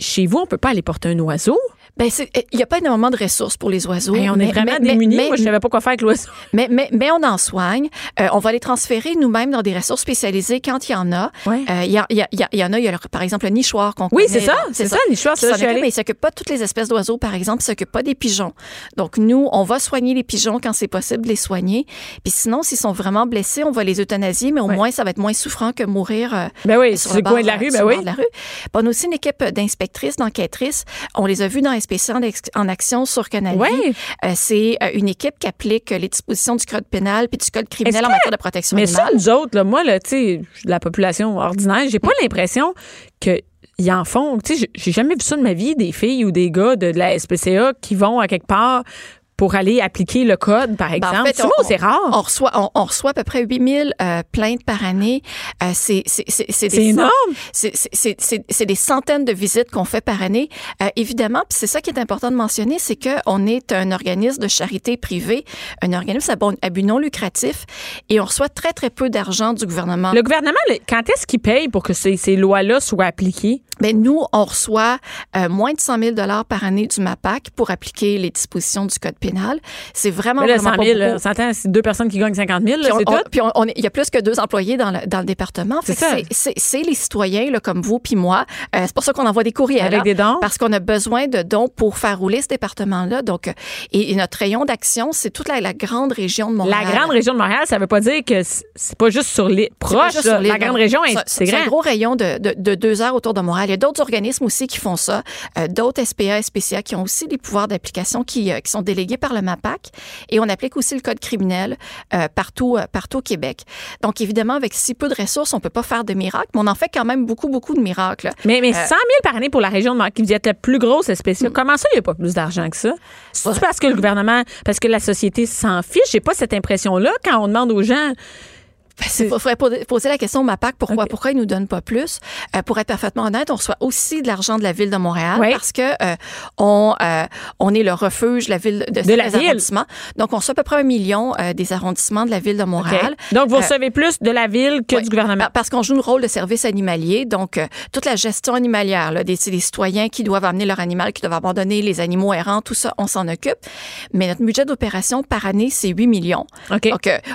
chez vous, on peut pas aller porter un oiseau? Ben, c'est- il n'y a pas énormément de ressources pour les oiseaux. Hey, on mais- est vraiment mais- démunis. mais- Moi, je savais pas quoi faire avec l'oiseau. Mais, mais, mais on en soigne. Euh, on va les transférer nous-mêmes dans des ressources spécialisées quand il y en a. Ouais. Euh, Il y, a- y, a- y a- y en a, il y a le- par exemple le nichoir qu'on Oui, connaît. c'est ça, c'est ça, le nichoir, ça, allée. mais il s'occupe pas de toutes les espèces d'oiseaux, par exemple, il s'occupe pas des pigeons. Donc, nous, on va soigner les pigeons quand c'est possible de les soigner. Puis sinon, s'ils sont vraiment blessés, on va les euthanasier, mais au Ouais. moins, ça va être moins souffrant que mourir euh, Ben oui, sur le bord, coin de la rue, ben oui. bord de la rue. Puis on a aussi une équipe d'inspectrices, d'enquêtrices. On les a vus dans SPC en, action sur Canal. Ouais. Euh, c'est euh, une équipe qui applique les dispositions du code pénal puis du code criminel en matière de protection Mais ça, animale. nous autres, là, moi, là, la population ordinaire, j'ai pas l'impression que ils en font. Tu sais, j'ai- j'ai jamais vu ça de ma vie, des filles ou des gars de, de la SPCA qui vont à quelque part pour aller appliquer le code, par Ben, exemple. en fait, c'est rare. On reçoit, on, on reçoit à peu près 8000 euh, plaintes par année. Euh, c'est c'est- c'est- c'est des C'est cent- énorme. C'est- des centaines de visites qu'on fait par année. Euh, évidemment, c'est ça qui est important de mentionner, c'est qu'on est un organisme de charité privée, un organisme à, bon, à but non lucratif, et on reçoit très, très peu d'argent du gouvernement. Le gouvernement, quand est-ce qu'il paye pour que ces, ces lois-là soient appliquées? Ben, nous, on reçoit euh, moins de 100 000 par année du MAPAC pour appliquer les dispositions du Code C'est vraiment, Mais là, vraiment 100 pas 000, beaucoup. on s'entend, c'est deux personnes qui gagnent 50 000, là, Puis on- c'est tout? puis il y a plus que deux employés dans le, dans le département. C'est les citoyens là, comme vous puis moi. Euh, c'est pour ça qu'on envoie des courriels. Avec hein, des dons? Parce qu'on a besoin de dons pour faire rouler ce département-là. Donc, euh, et, et notre rayon d'action, c'est toute la, la grande région de Montréal. La grande région de Montréal, ça veut pas dire que c'est- pas juste sur les pas proches. sur l'île, La grande non. région, C'est- C'est un grand. gros rayon de, de, de deux heures autour de Montréal. Il y a d'autres organismes aussi qui font ça, euh, d'autres SPA, SPCA qui ont aussi des pouvoirs d'application qui, euh, qui sont délégués par le MAPAC et on applique aussi le code criminel euh, partout, euh, partout au Québec. Donc, évidemment, avec si peu de ressources, on peut pas faire de miracles, mais on en fait quand même beaucoup, beaucoup de miracles. Mais, mais 100 000 par année pour la région de Montréal, qui vous êtes la plus grosse spéciale, comment ça, il n'y a pas plus d'argent que ça? C'est parce que le gouvernement, parce que la société s'en fiche? J'ai pas cette impression-là quand on demande aux gens. Il faudrait poser la question au MAPAC, pourquoi, pourquoi ils nous donnent pas plus? Euh, pour être parfaitement honnête, on reçoit aussi de l'argent de la Ville de Montréal Oui. parce que euh, on, euh, on est le refuge la Ville de, De la ces ville. arrondissements. Donc, on reçoit à peu près un million des arrondissements de la Ville de. Montréal. Donc, vous recevez plus de la ville que oui, du gouvernement. par- Parce qu'on joue le rôle de service animalier. Donc, toute la gestion animalière, là, des, des citoyens qui doivent amener leur animal, qui doivent abandonner les animaux errants, tout ça, on s'en occupe. Mais notre budget d'opération par année, c'est 8 millions. Donc,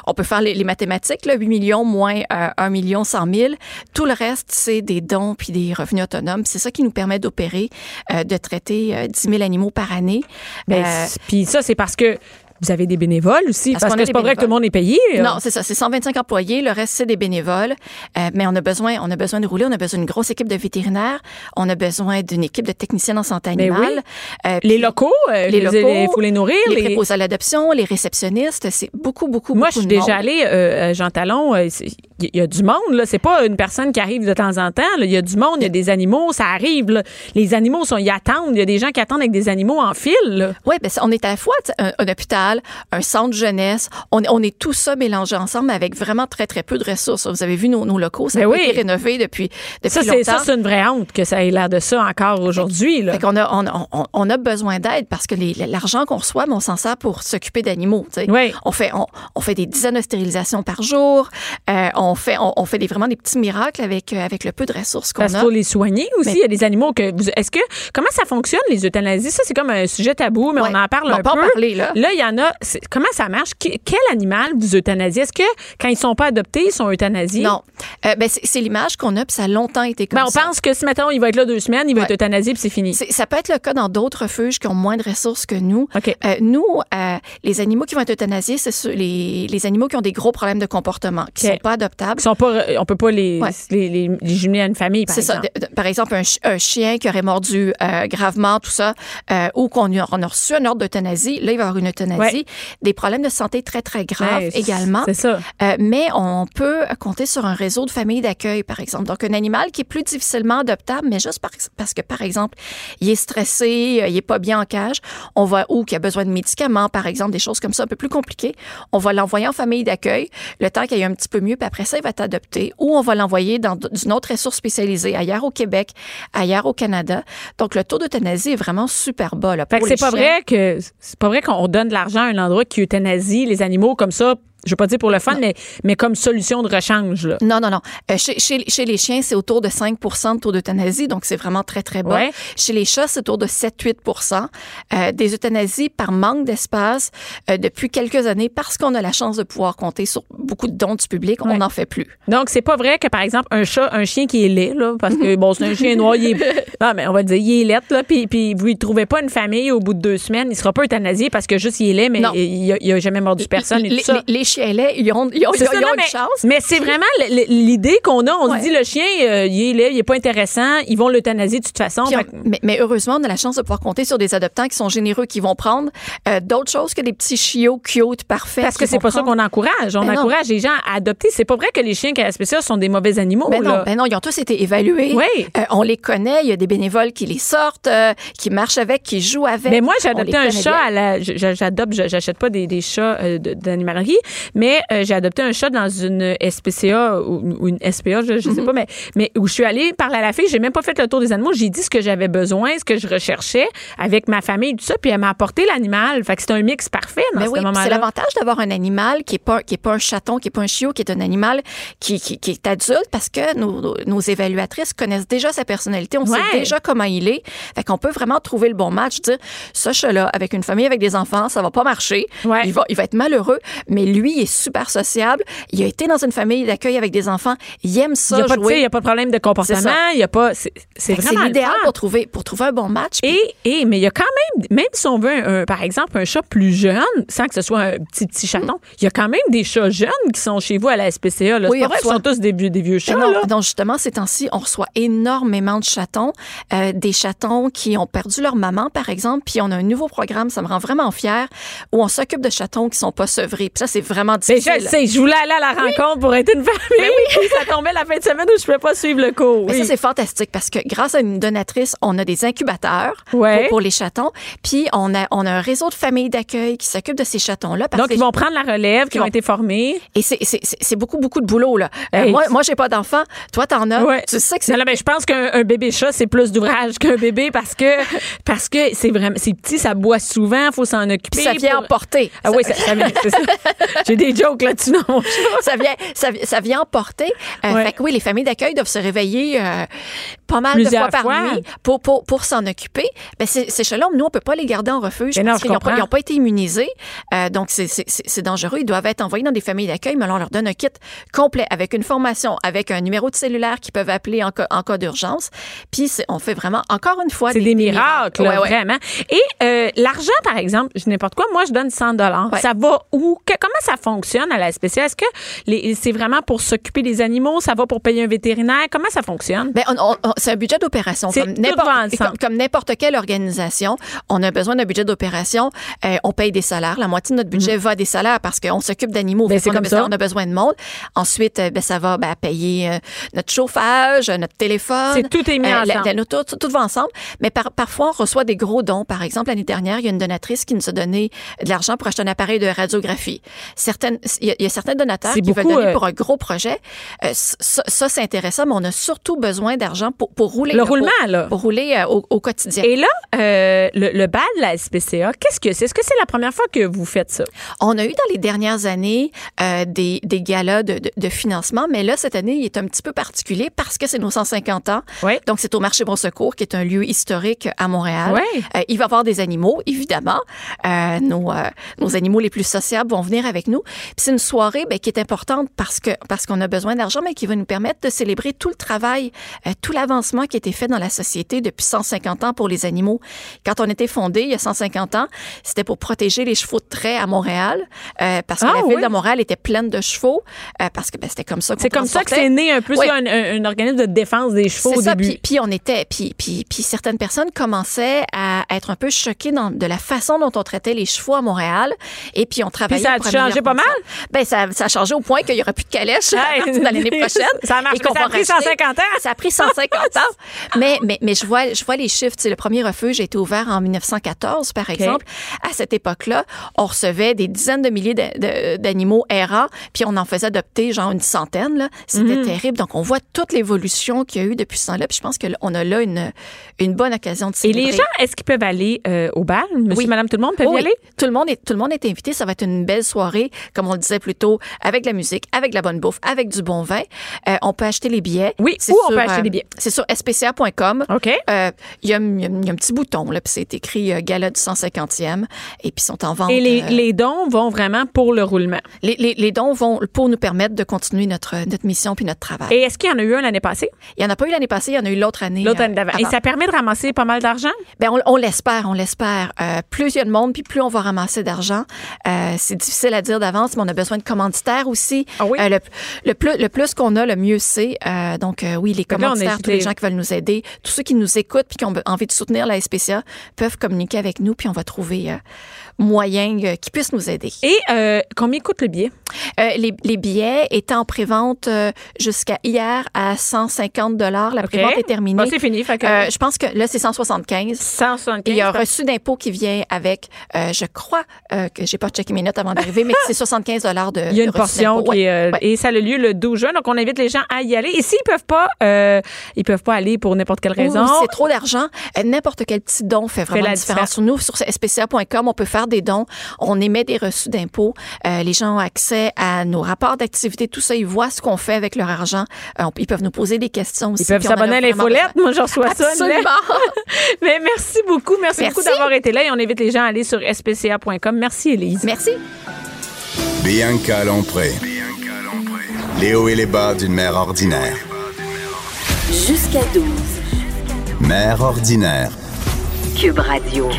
on peut faire les, les mathématiques, là, 8 millions moins euh, 1 million 100 000. Tout le reste, c'est des dons puis des revenus autonomes. C'est ça qui nous permet d'opérer, euh, de traiter euh, 10 000 animaux par année. Ben, Euh, Puis ça, c'est parce que vous avez des bénévoles aussi. Parce Parce, que c'est pas vrai que tout le monde est payé. Non, c'est ça. C'est 125 employés. Le reste, c'est des bénévoles. Euh, mais on a besoin, on a besoin de rouler. On a besoin d'une grosse équipe de vétérinaires. On a besoin d'une équipe de techniciens en santé Ben animale. oui. Euh, Les locaux, euh, les locaux, il faut les nourrir. les les- préposés à l'adoption, les réceptionnistes. C'est beaucoup, beaucoup, Moi, beaucoup je suis déjà allée, euh, à Jean Talon, euh, il y a du monde, là. C'est pas une personne qui arrive de temps en temps, là. Il y a du monde, il y a des animaux, ça arrive, là. Les animaux sont, ils attendent. Il y a des gens qui attendent avec des animaux en file. Oui, ben, on est à la fois un, un hôpital, un centre jeunesse. On, on est tout ça mélangé ensemble avec vraiment très, très peu de ressources. Vous avez vu nos, nos locaux, ça Ben a oui. été rénové depuis, depuis Ça, c'est, longtemps. ça, c'est une vraie honte que ça ait l'air de ça encore aujourd'hui, là. Fait qu'on a, on, on- on a besoin d'aide parce que l'argent qu'on reçoit, ben, on s'en sert pour s'occuper d'animaux. Oui. On fait, on, on fait des dizaines de stérilisations par jour. Euh, on fait, on, on fait des, vraiment des petits miracles avec, euh, avec le peu de ressources qu'on Parce a. faut les soigner aussi. Mais- Il y a des animaux que vous. Est-ce que. Comment ça fonctionne, les euthanasies? Ça, c'est comme un sujet tabou, mais Ouais. on en parle On un en parler, là. il y en a. Comment ça marche? Que- Quel animal vous euthanasiez? Est-ce que quand ils sont pas adoptés, ils sont euthanasiés? Non. Euh, ben, c'est l'image qu'on a, puis ça a longtemps été comme Ben, on ça. pense que si, mettons, il va être là deux semaines, il va Ouais. être euthanasié, puis c'est fini. Ça peut être le cas dans d'autres refuges qui ont moins de ressources que nous. Euh, nous, euh, les animaux qui vont être euthanasiés, c'est les, les animaux qui ont des gros problèmes de comportement, qui OK. sont pas adoptables. Ils sont pas, on peut pas les, Ouais. les, les, les jumeler à une famille, par C'est ça. exemple. De- de- par exemple, un, chi- un chien qui aurait mordu euh, gravement, tout ça, euh, ou qu'on a, on a reçu un ordre d'euthanasie, là, il va y avoir une euthanasie. Ouais. Des problèmes de santé très, très graves Ouais, c'est- également. C'est ça. Euh, mais on peut compter sur un réseau de familles d'accueil, par exemple. Donc, un animal qui est plus difficilement adoptable, mais juste par- parce que, par exemple, il est stressé, euh, il est pas bien en cage, on va, ou qui a besoin de médicaments, par exemple, des choses comme ça un peu plus compliquées, on va l'envoyer en famille d'accueil, le temps qu'il aille un petit peu mieux, puis après va être adopté, ou on va l'envoyer dans une autre ressource spécialisée, ailleurs au Québec, ailleurs au Canada. Donc, le taux d'euthanasie est vraiment super bas, là, Fait que c'est pas vrai que c'est pas vrai qu'on donne de l'argent à un endroit qui euthanasie les animaux comme ça. Je veux pas dire pour le fun, mais, mais comme solution de rechange. Là. Non, non, non. Euh, chez, chez, chez les chiens, c'est autour de 5% de taux d'euthanasie, donc c'est vraiment très, très bas. Ouais. Chez les chats, c'est autour de 7-8% euh, Des euthanasies par manque d'espace euh, depuis quelques années, parce qu'on a la chance de pouvoir compter sur beaucoup de dons du public, on n'en fait plus. Donc, c'est pas vrai que, par exemple, un chat, un chien qui est laid, là, parce que, bon, c'est un chien noir, il est. Non, mais on va dire, il est laid, là, puis, puis vous ne trouvez pas une famille au bout de deux semaines, il sera pas euthanasié parce que juste il est laid, mais Non. il, a, il a jamais mordu personne et tout ça. les- les chiens laids, ils ont, ils ont, ils ont- ça, ils ont non, une mais, chance. mais c'est vraiment l'idée qu'on a. On Ouais. se dit, le chien, euh, il est laid, il est pas intéressant, ils vont l'euthanasier de toute façon. On- Fait mais, mais heureusement, on a la chance de pouvoir compter sur des adoptants qui sont généreux, qui vont prendre euh, d'autres choses que des petits chiots cute, parfaits. Parce que c'est pas ça qu'on encourage. On Ben non. encourage les gens à adopter. C'est pas vrai que les chiens qui spécial sont des mauvais animaux. Ben non, ben non, ils ont tous été évalués. Oui. Euh, on les connaît. Il y a des bénévoles qui les sortent, qui marchent avec, qui jouent avec. Mais moi, j'ai adopté un chat bien. à la. J'adopte, j'achète pas des, des chats d'animalerie, mais euh, j'ai adopté un chat dans une SPCA ou, ou une SPA, je, je sais Mhm. pas, mais, mais où je suis allée parler à la fille, j'ai même pas fait le tour des animaux, j'ai dit ce que j'avais besoin, ce que je recherchais avec ma famille, tout ça, puis elle m'a apporté l'animal. Fait que c'est un mix parfait dans Ben ce oui, c'est l'avantage d'avoir un animal qui est pas qui est pas un chaton, qui est pas un chiot, qui est un animal qui, qui, qui est adulte parce que nos, nos- nos évaluatrices connaissent déjà sa personnalité, on Ouais. sait déjà comment il est. Fait qu'on peut vraiment trouver le bon match, dire ce chat-là avec une famille avec des enfants, ça va pas marcher. Ouais. Il va il va être malheureux, mais lui lui, il est super sociable. Il a été dans une famille d'accueil avec des enfants. Il aime Il ça n'y a, il y jouer. a pas de problème de comportement. Il y a pas. C'est vraiment l'idéal pour trouver, pour trouver un bon match. Puis- Et, et, mais il y a quand même, même si on veut, un- un- par exemple, un chat plus jeune, sans que ce soit un petit, petit chaton, il y a quand même des chats jeunes qui sont chez vous à la SPCA. Là. Oui, pas vrai reçoit- sont tous des, vieux- des vieux chats. non, là. donc justement, ces temps-ci, on reçoit énormément de chatons, euh, des chatons qui ont perdu leur maman, par exemple, puis on a un nouveau programme, ça me rend vraiment fière, où on s'occupe de chatons qui sont pas sevrés. Puis ça, c'est vraiment Mais difficile. je le sais, je voulais aller à la rencontre pour être une famille. Puis ça tombait la fin de semaine où je ne pouvais pas suivre le cours. Mais oui. ça, c'est fantastique parce que grâce à une donatrice, on a des incubateurs Ouais. pour, pour les chatons. Puis on a, on a un réseau de familles d'accueil qui s'occupe de ces chatons-là. Donc, ils vont prendre la relève, qui ont vont- été formés. Et c'est- beaucoup, beaucoup de boulot. Là. Euh, moi, moi j'ai pas d'enfant. Toi, t'en as. Ouais. Tu sais que c'est mais je pense qu'un un bébé chat, c'est plus d'ouvrage qu'un bébé parce que parce que c'est vraiment c'est petit, ça boit souvent, faut s'en occuper. Puis ça vient pour- emporter. Ah oui, ça, ça. J'ai des jokes là-dessus dans mon chat. ça vient, ça, vi- ça vient emporter. Euh, Ouais. Fait que oui, les familles d'accueil doivent se réveiller euh, pas mal Plusieurs de fois par nuit pour, pour, pour s'en occuper. Ben, ces, chats-là, nous, on peut pas les garder en refuge non, parce qu'ils n'ont pas, pas été immunisés. Euh, donc, c'est- dangereux. Ils doivent être envoyés dans des familles d'accueil, mais alors on leur donne un kit complet avec une formation, avec un numéro de cellulaire qu'ils peuvent appeler en cas, en cas d'urgence. Puis, on fait vraiment, encore une fois, C'est des, miracles, là, Ouais, ouais. vraiment. Et l'argent, par exemple, je n'importe quoi, moi, je donne 100 dollars. Ça va où? Que- comment ça fonctionne à la SPCA? Est-ce que c'est vraiment pour s'occuper des animaux? Ça va pour payer un vétérinaire? Comment ça fonctionne? Ben, on- on- on- c'est un budget d'opération. Comme n'importe, va ensemble. comme, comme n'importe quelle organisation, on a besoin d'un budget d'opération. Euh, on paye des salaires. La moitié de notre budget va à des salaires parce qu'on s'occupe d'animaux. Ben, a besoin, ça. on a besoin de monde. Ensuite, euh, ben, ça va ben, payer euh, notre chauffage, notre téléphone. C'est tout est mis ensemble. la noto, tout, tout va ensemble. Mais par- parfois, on reçoit des gros dons. Par exemple, l'année dernière, il y a une donatrice qui nous a donné de l'argent pour acheter un appareil de radiographie. Certaines, il y a, il y a certains donateurs qui veulent beaucoup, donner euh, pour un gros projet. Euh, ça, ça, c'est intéressant, mais on a surtout besoin d'argent pour, pour rouler. Le là, roulement, pour, là. Pour rouler euh, au, au quotidien. Et là, euh, le, le bal de la SPCA, qu'est-ce que c'est? Est-ce que c'est la première fois que vous faites ça? On a eu dans les dernières années des, des galas de, de, de financement, mais là, cette année, il est un petit peu particulier parce que c'est nos 150 ans. Oui. Donc, c'est au Marché Bon Secours, qui est un lieu historique à Montréal. Il va y avoir des animaux, évidemment. Nos, nos animaux les plus sociables vont venir avec nous. Puis c'est une soirée ben, qui est importante parce que parce qu'on a besoin d'argent, mais qui va nous permettre de célébrer tout le travail, euh, tout l'avancement qui a été fait dans la société depuis 150 ans pour les animaux. Quand on était fondé il y a 150 ans, c'était pour protéger les chevaux de trait à Montréal, euh, parce que Ah, la ville oui? de Montréal était pleine de chevaux, euh, parce que ben, c'était comme ça C'est comme ça que c'est né un peu Oui. un, un- un organisme de défense des chevaux C'est au ça, début. puis, puis on était, puis, puis, puis certaines personnes commençaient à être un peu choquées dans, de la façon dont on traitait les chevaux à Montréal, et puis on travaillait. Puis ça a pour changé pas mal? ça. Ben ça, ça a changé au point qu'il y aura plus de calèche Hey, dans l'année prochaine. ça marche, et ça a pris racheter. 150 ans. Ça a pris 150 ans. Mais, mais, mais je vois, je vois les chiffres. Tu sais, le premier refuge a été ouvert en 1914, par exemple. À cette époque-là, on recevait des dizaines de milliers d'animaux errants, puis on en faisait adopter genre une centaine. C'était Mm. terrible. Donc, on voit toute l'évolution qu'il y a eu depuis ce temps-là. Puis je pense qu'on a là une, une bonne occasion de Et célébrer. les gens, est-ce qu'ils peuvent aller euh, au bal? Monsieur, Oui. madame, tout le monde peut y aller? Tout le monde est tout le monde est invité. Ça va être une belle soirée, comme on le disait plus tôt, avec de la musique, avec de la bonne bouffe, avec du bon vin. Euh, on peut acheter les billets. Oui, où on peut acheter euh, les billets? C'est sur spca.com. OK. Euh, Il y, a un- y y a petit bouton là, puis c'est écrit euh, gala du 150e, et puis ils sont en vente. Et les, euh, les dons vont vraiment pour le roulement. les, les- les dons vont pour nous permettre de continuer notre notre mission puis notre travail. Et est-ce qu'il y en a eu un l'année passée? il y en a pas eu l'année passée, il y en a eu l'autre année. L'autre euh, année d'avant. Et ça permet de ramasser pas mal d'argent? Ben on, on l'espère, on l'espère. Euh, plus il y a de monde, puis plus on va ramasser d'argent. Euh, c'est difficile à dire d'avance, mais on a besoin de commanditaires aussi. Ah oui? Euh, le, le plus, le plus qu'on a, le mieux c'est. Euh, donc euh, oui, les là, commanditaires, tous les gens qui veulent nous aider, tous ceux qui nous écoutent puis qui ont envie de soutenir la SPCA peuvent communiquer avec nous, puis on va trouver euh, moyen euh, qui puissent nous aider. Et euh, combien coûte le billet? Euh, les, les billets étaient en prévente euh, jusqu'à hier à 150 dollars. La OK. prévente est terminée. Bon, c'est fini. Fait que Euh, je pense que là, c'est 175. 175. Il y a un reçu d'impôt qui vient avec, euh, je crois euh, que j'ai pas checké mes notes avant d'arriver, mais c'est 75 dollars de Il y a une portion qui Ouais, est, ouais. et ça a lieu le 12 juin, donc on invite les gens à y aller. Et s'ils peuvent pas, euh, ils peuvent pas aller pour n'importe quelle raison. C'est trop d'argent. N'importe quel petit don fait vraiment la différence. Sur nous, sur spca.com, on peut faire des dons. On émet des reçus d'impôts. Euh, les gens ont accès à nos rapports d'activité, tout ça. Ils voient ce qu'on fait avec leur argent. Euh, ils peuvent nous poser des questions aussi. Ils peuvent s'abonner à l'infolette. Moi, je reçois ça. une lettre. Absolument. Mais merci beaucoup. Merci, Merci. beaucoup d'avoir été là et on invite les gens à aller sur spca.com. Merci, Élise. Merci. Bianca Lompré. Les hauts et les bas d'une mère ordinaire. Jusqu'à 12. Mère ordinaire. Cube Radio.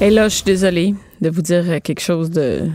Et là, je suis désolée de vous dire quelque chose de,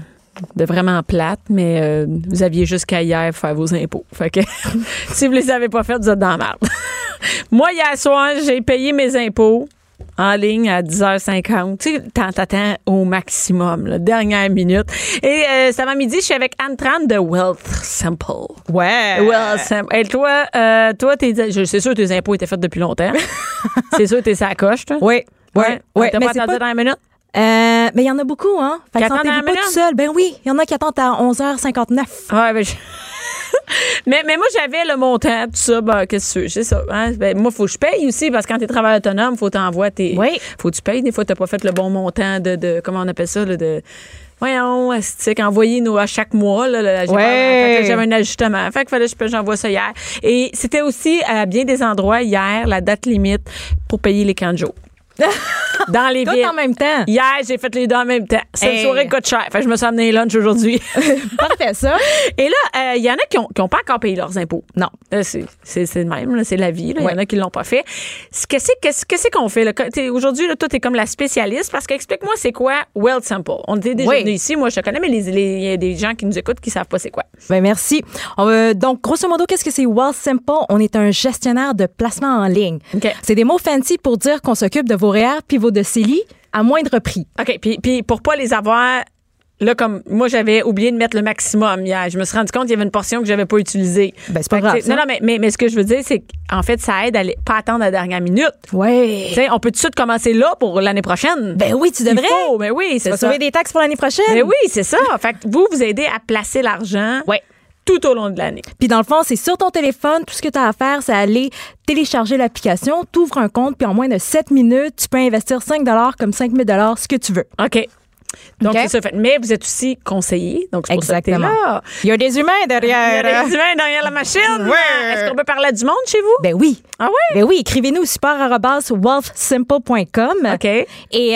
de vraiment plate, mais euh, vous aviez jusqu'à hier faire vos impôts. Fait que si vous les avez pas fait, vous êtes dans la merde. Moi, hier soir, j'ai payé mes impôts en ligne à 10h50. Tu sais, t'en- t'attends au maximum, la dernière minute. Et euh, cet avant-midi, je suis avec Anne Tran de Wealth Simple. Ouais. Wealth Simple. Et toi, euh, toi, tes, je- c'est sûr que tes impôts étaient faits depuis longtemps. c'est sûr que t'es sa coche, toi. Oui. Ouais. Ouais. T'as pas attendu pas- dans la minute? Euh, mais il y en a beaucoup, hein. Fait que sentez-vous pas tout seul. Ben oui, il y en a qui attendent à 11h59. Ouais, ben, je- mais, mais moi, j'avais le montant, tout ça. Ben, qu'est-ce que? C'est ça. Hein? Ben, moi, faut que je paye aussi parce que quand t'es travailleur autonome, faut t'envoyer tes. Oui. Faut que tu payes. Des fois, t'as pas fait le bon montant de. de comment on appelle ça? Là, de. Voyons, c'est envoyer nos à chaque mois. Là, là, j'ai Ouais. j'avais un ajustement. Fait que fallait que je- j'envoie ça hier. Et c'était aussi à bien des endroits hier la date limite pour payer les camps de jour. Dans les villes. en même temps. Hier, j'ai fait les deux en même temps. Cette Hey. soirée coûte cher. Fait que je me suis amené lunch aujourd'hui. Parfait, ça. Et là, il y en a qui n'ont pas encore payé leurs impôts. Non. Euh, c'est le même, c'est la vie. Il y en a qui l'ont pas fait. Qu'est-ce qu'on fait? là? Quand t'es- Aujourd'hui, toi, tu es comme la spécialiste parce qu'explique-moi, c'est quoi Wealth Simple? On était déjà Oui. venu ici, moi je te connais, mais il y a des gens qui nous écoutent qui savent pas c'est quoi. Ben merci. Donc, grosso modo, qu'est-ce que c'est Wealth Simple? On est un gestionnaire de placement en ligne. OK. C'est des mots fancy pour dire qu'on s'occupe de vos Vos de CELI à moindre prix. OK, puis, puis pour pas les avoir. Là, comme moi, j'avais oublié de mettre le maximum hier. Je me suis rendu compte qu'il y avait une portion que j'avais pas utilisée. Ben, c'est pas grave. Non, non, mais, mais, mais ce que je veux dire, c'est qu'en fait, ça aide à les- pas attendre la dernière minute. Ouais. Tu sais, on peut tout de suite commencer là pour l'année prochaine. Ben oui, tu devrais. Il faut, mais oui, Tu c'est ça. sauver des taxes pour l'année prochaine. Mais oui, c'est ça. Fait que vous, vous aidez à placer l'argent Ouais. Tout au long de l'année. Puis dans le fond, c'est sur ton téléphone. Tout ce que tu as à faire, c'est aller télécharger l'application, t'ouvres un compte, puis en moins de 7 minutes, tu peux investir 5 comme 5 000 ce que tu veux. OK. Donc, c'est ça fait. Mais vous êtes aussi conseiller. Donc, c'est pour ça que t'es Exactement. là. Il y a des humains Il y derrière. a des humains derrière la machine. Ouais. Est-ce qu'on peut parler à du monde chez vous? Ben oui. Ah ouais? Ben oui, écrivez-nous au support arobase wealthsimple.com. OK. Et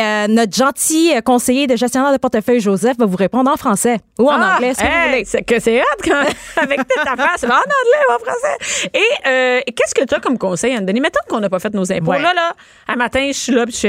euh, notre gentil euh, conseiller de gestionnaire de portefeuille, Joseph, va vous répondre en français ou en Ah, anglais, si vous hey, voulez. C'est que c'est hot quand, avec toute ta face. En anglais ou en français. Et euh, qu'est-ce que tu as comme conseil, Anne-Denis? Mettons qu'on n'a pas fait nos impôts. Ouais. Là, là, un matin, je suis là, puis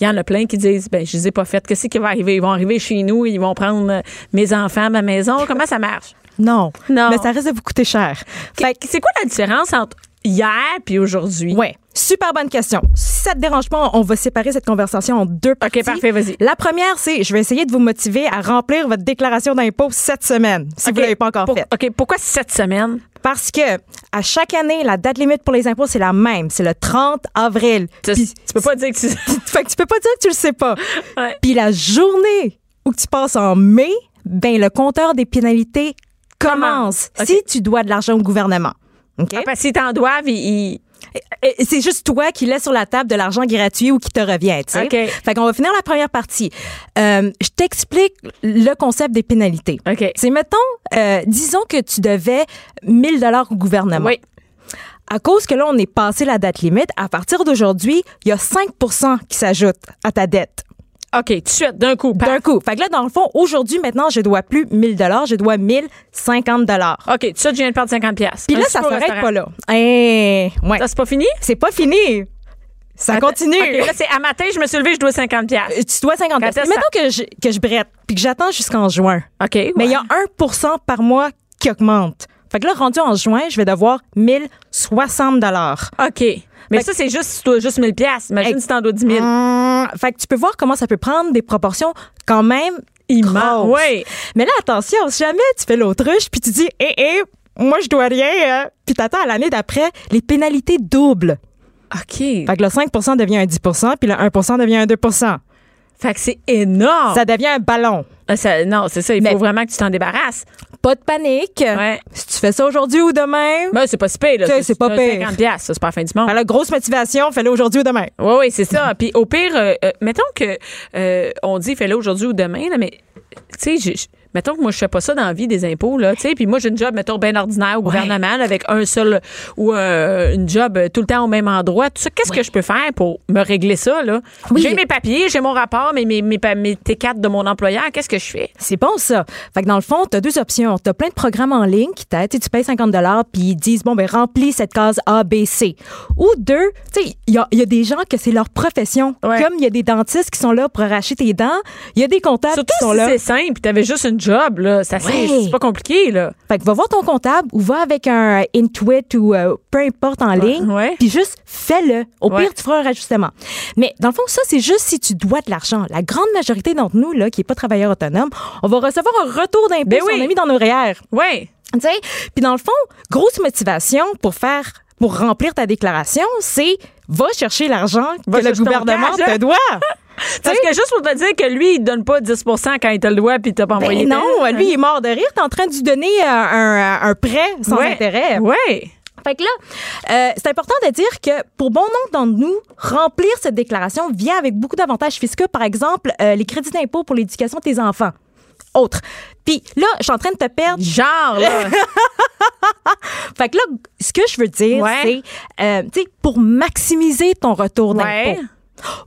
il y en a plein qui disent, ben, je les ai pas faites. Qu'est-ce qui va arriver? Ils vont arriver chez nous, ils vont prendre mes enfants à ma maison. Comment ça marche? Non. Non. Mais ça risque de vous coûter cher. Fait que- C'est quoi la différence entre hier puis aujourd'hui? Ouais, super bonne question. Si ça te dérange pas, on va séparer cette conversation en deux parties. OK, parfait, vas-y. La première, c'est je vais essayer de vous motiver à remplir votre déclaration d'impôt cette semaine, si vous l'avez pas encore pour- faite. OK, pourquoi cette semaine? Parce que à chaque année, la date limite pour les impôts, c'est la même. C'est le 30 avril. Tu, peux pas dire que tu. fait que tu peux pas dire que tu le sais pas. Ouais. Puis la journée où tu passes en mai, ben le compteur des pénalités commence si tu dois de l'argent au gouvernement. OK? Parce qu'ils t'en doivent, ils. C'est juste toi qui laisse sur la table de l'argent gratuit ou qui te revient. OK. Fait qu'on va finir la première partie. Euh, je t'explique le concept des pénalités. OK. C'est, mettons, euh, disons que tu devais 1000 dollars au gouvernement. Oui. À cause que là, on est passé la date limite, à partir d'aujourd'hui, il y a 5% qui s'ajoutent à ta dette. OK, tout de suite, d'un coup. D'un coup. Fait que là, dans le fond, aujourd'hui, maintenant, je dois plus 1000 dollars, je dois 1050 dollars. OK, tout de suite, je viens de perdre 50$. piastres. Puis là, ça s'arrête pas là. Eh, ouais. Ça, c'est pas fini? C'est pas fini. Ça continue. Là, c'est à matin, je me suis levée, je dois 50$. piastres. Euh, tu dois 50 Quand piastres. est-ce Mettons que je, que je brette puis que j'attends jusqu'en juin. OK. Mais il y a 1% par mois qui augmente. Fait que là, rendu en juin, je vais devoir 1060 dollars. OK. Mais Fait ça, c'est juste, tu dois juste 1000$. piastres. Imagine si t'en dois 10 000. Hum, fait que tu peux voir comment ça peut prendre des proportions quand même Immense. grosses. Oui. Mais là, attention, si jamais tu fais l'autruche puis tu dis, hé, hé, moi, je dois rien, hein. puis t'attends à l'année d'après, les pénalités doublent. OK. Fait que le 5% devient un 10% puis le 1% devient un 2% Fait que c'est énorme. Ça devient un ballon. Ah, ça- non, c'est ça. Il Mais- faut vraiment que tu t'en débarrasses. Pas de panique. Ouais. Si tu fais ça aujourd'hui ou demain, Ben, c'est pas si pire, c'est pas pire. 50$, piastres, ça, c'est pas la fin du monde. La grosse motivation, fais-le aujourd'hui ou demain. Oui, oui, c'est ça. Puis au pire, euh, euh, mettons que euh, on dit fais-le aujourd'hui ou demain, là, mais tu sais, mettons que moi, je fais pas ça dans la vie des impôts, là, tu sais, puis moi, j'ai une job, mettons, bien ordinaire au gouvernement, là, avec un seul, ou euh, une job euh, tout le temps au même endroit, tout ça. Qu'est-ce que je peux faire pour me régler ça, là? J'ai mes papiers, j'ai mon rapport, mes, mes, mes, pa- mes T4 de mon employeur, qu'est-ce que je fais? C'est bon, ça. Fait que dans le fond, tu as deux options. Tu as plein de programmes en ligne qui t'aident. Tu payes 50 puis ils disent, bon, ben remplis cette case A, B, C. Ou deux, tu sais, il y a, y a des gens que c'est leur profession. Ouais. Comme il y a des dentistes qui sont là pour arracher tes dents, il y a des comptables Surtout qui sont si là. c'est simple, tu avais juste une job, là, ça, c'est- Ouais. c'est pas compliqué, là. Fait que va voir ton comptable ou va avec un Intuit ou euh, peu importe en ligne, ouais. puis juste fais-le. Au Ouais. pire, tu feras un rajustement. Mais dans le fond, ça, c'est juste si tu dois de l'argent. La grande majorité d'entre nous, là, qui n'est pas travailleur autonome, on va recevoir un retour d'impôt Ben oui. on a mis dans nos REER. Ouais. Tu sais, puis dans le fond, grosse motivation pour faire pour remplir ta déclaration, c'est va chercher l'argent que le gouvernement te doit. Parce que juste pour te dire que lui, il donne pas 10 quand il te le doit puis t'as pas envoyé. Ben non, lui il est mort de rire, t'es en train de lui donner un, un- un prêt sans Ouais. intérêt. Ouais. Fait que là, euh, c'est important de dire que pour bon nombre d'entre nous, remplir cette déclaration vient avec beaucoup d'avantages fiscaux. Par exemple, euh, les crédits d'impôt pour l'éducation de tes enfants. Autre. Puis là, je suis en train de te perdre. Genre, là. Fait que là, ce que je veux dire, Ouais. c'est, euh, tu sais, pour maximiser ton retour d'impôt, Ouais.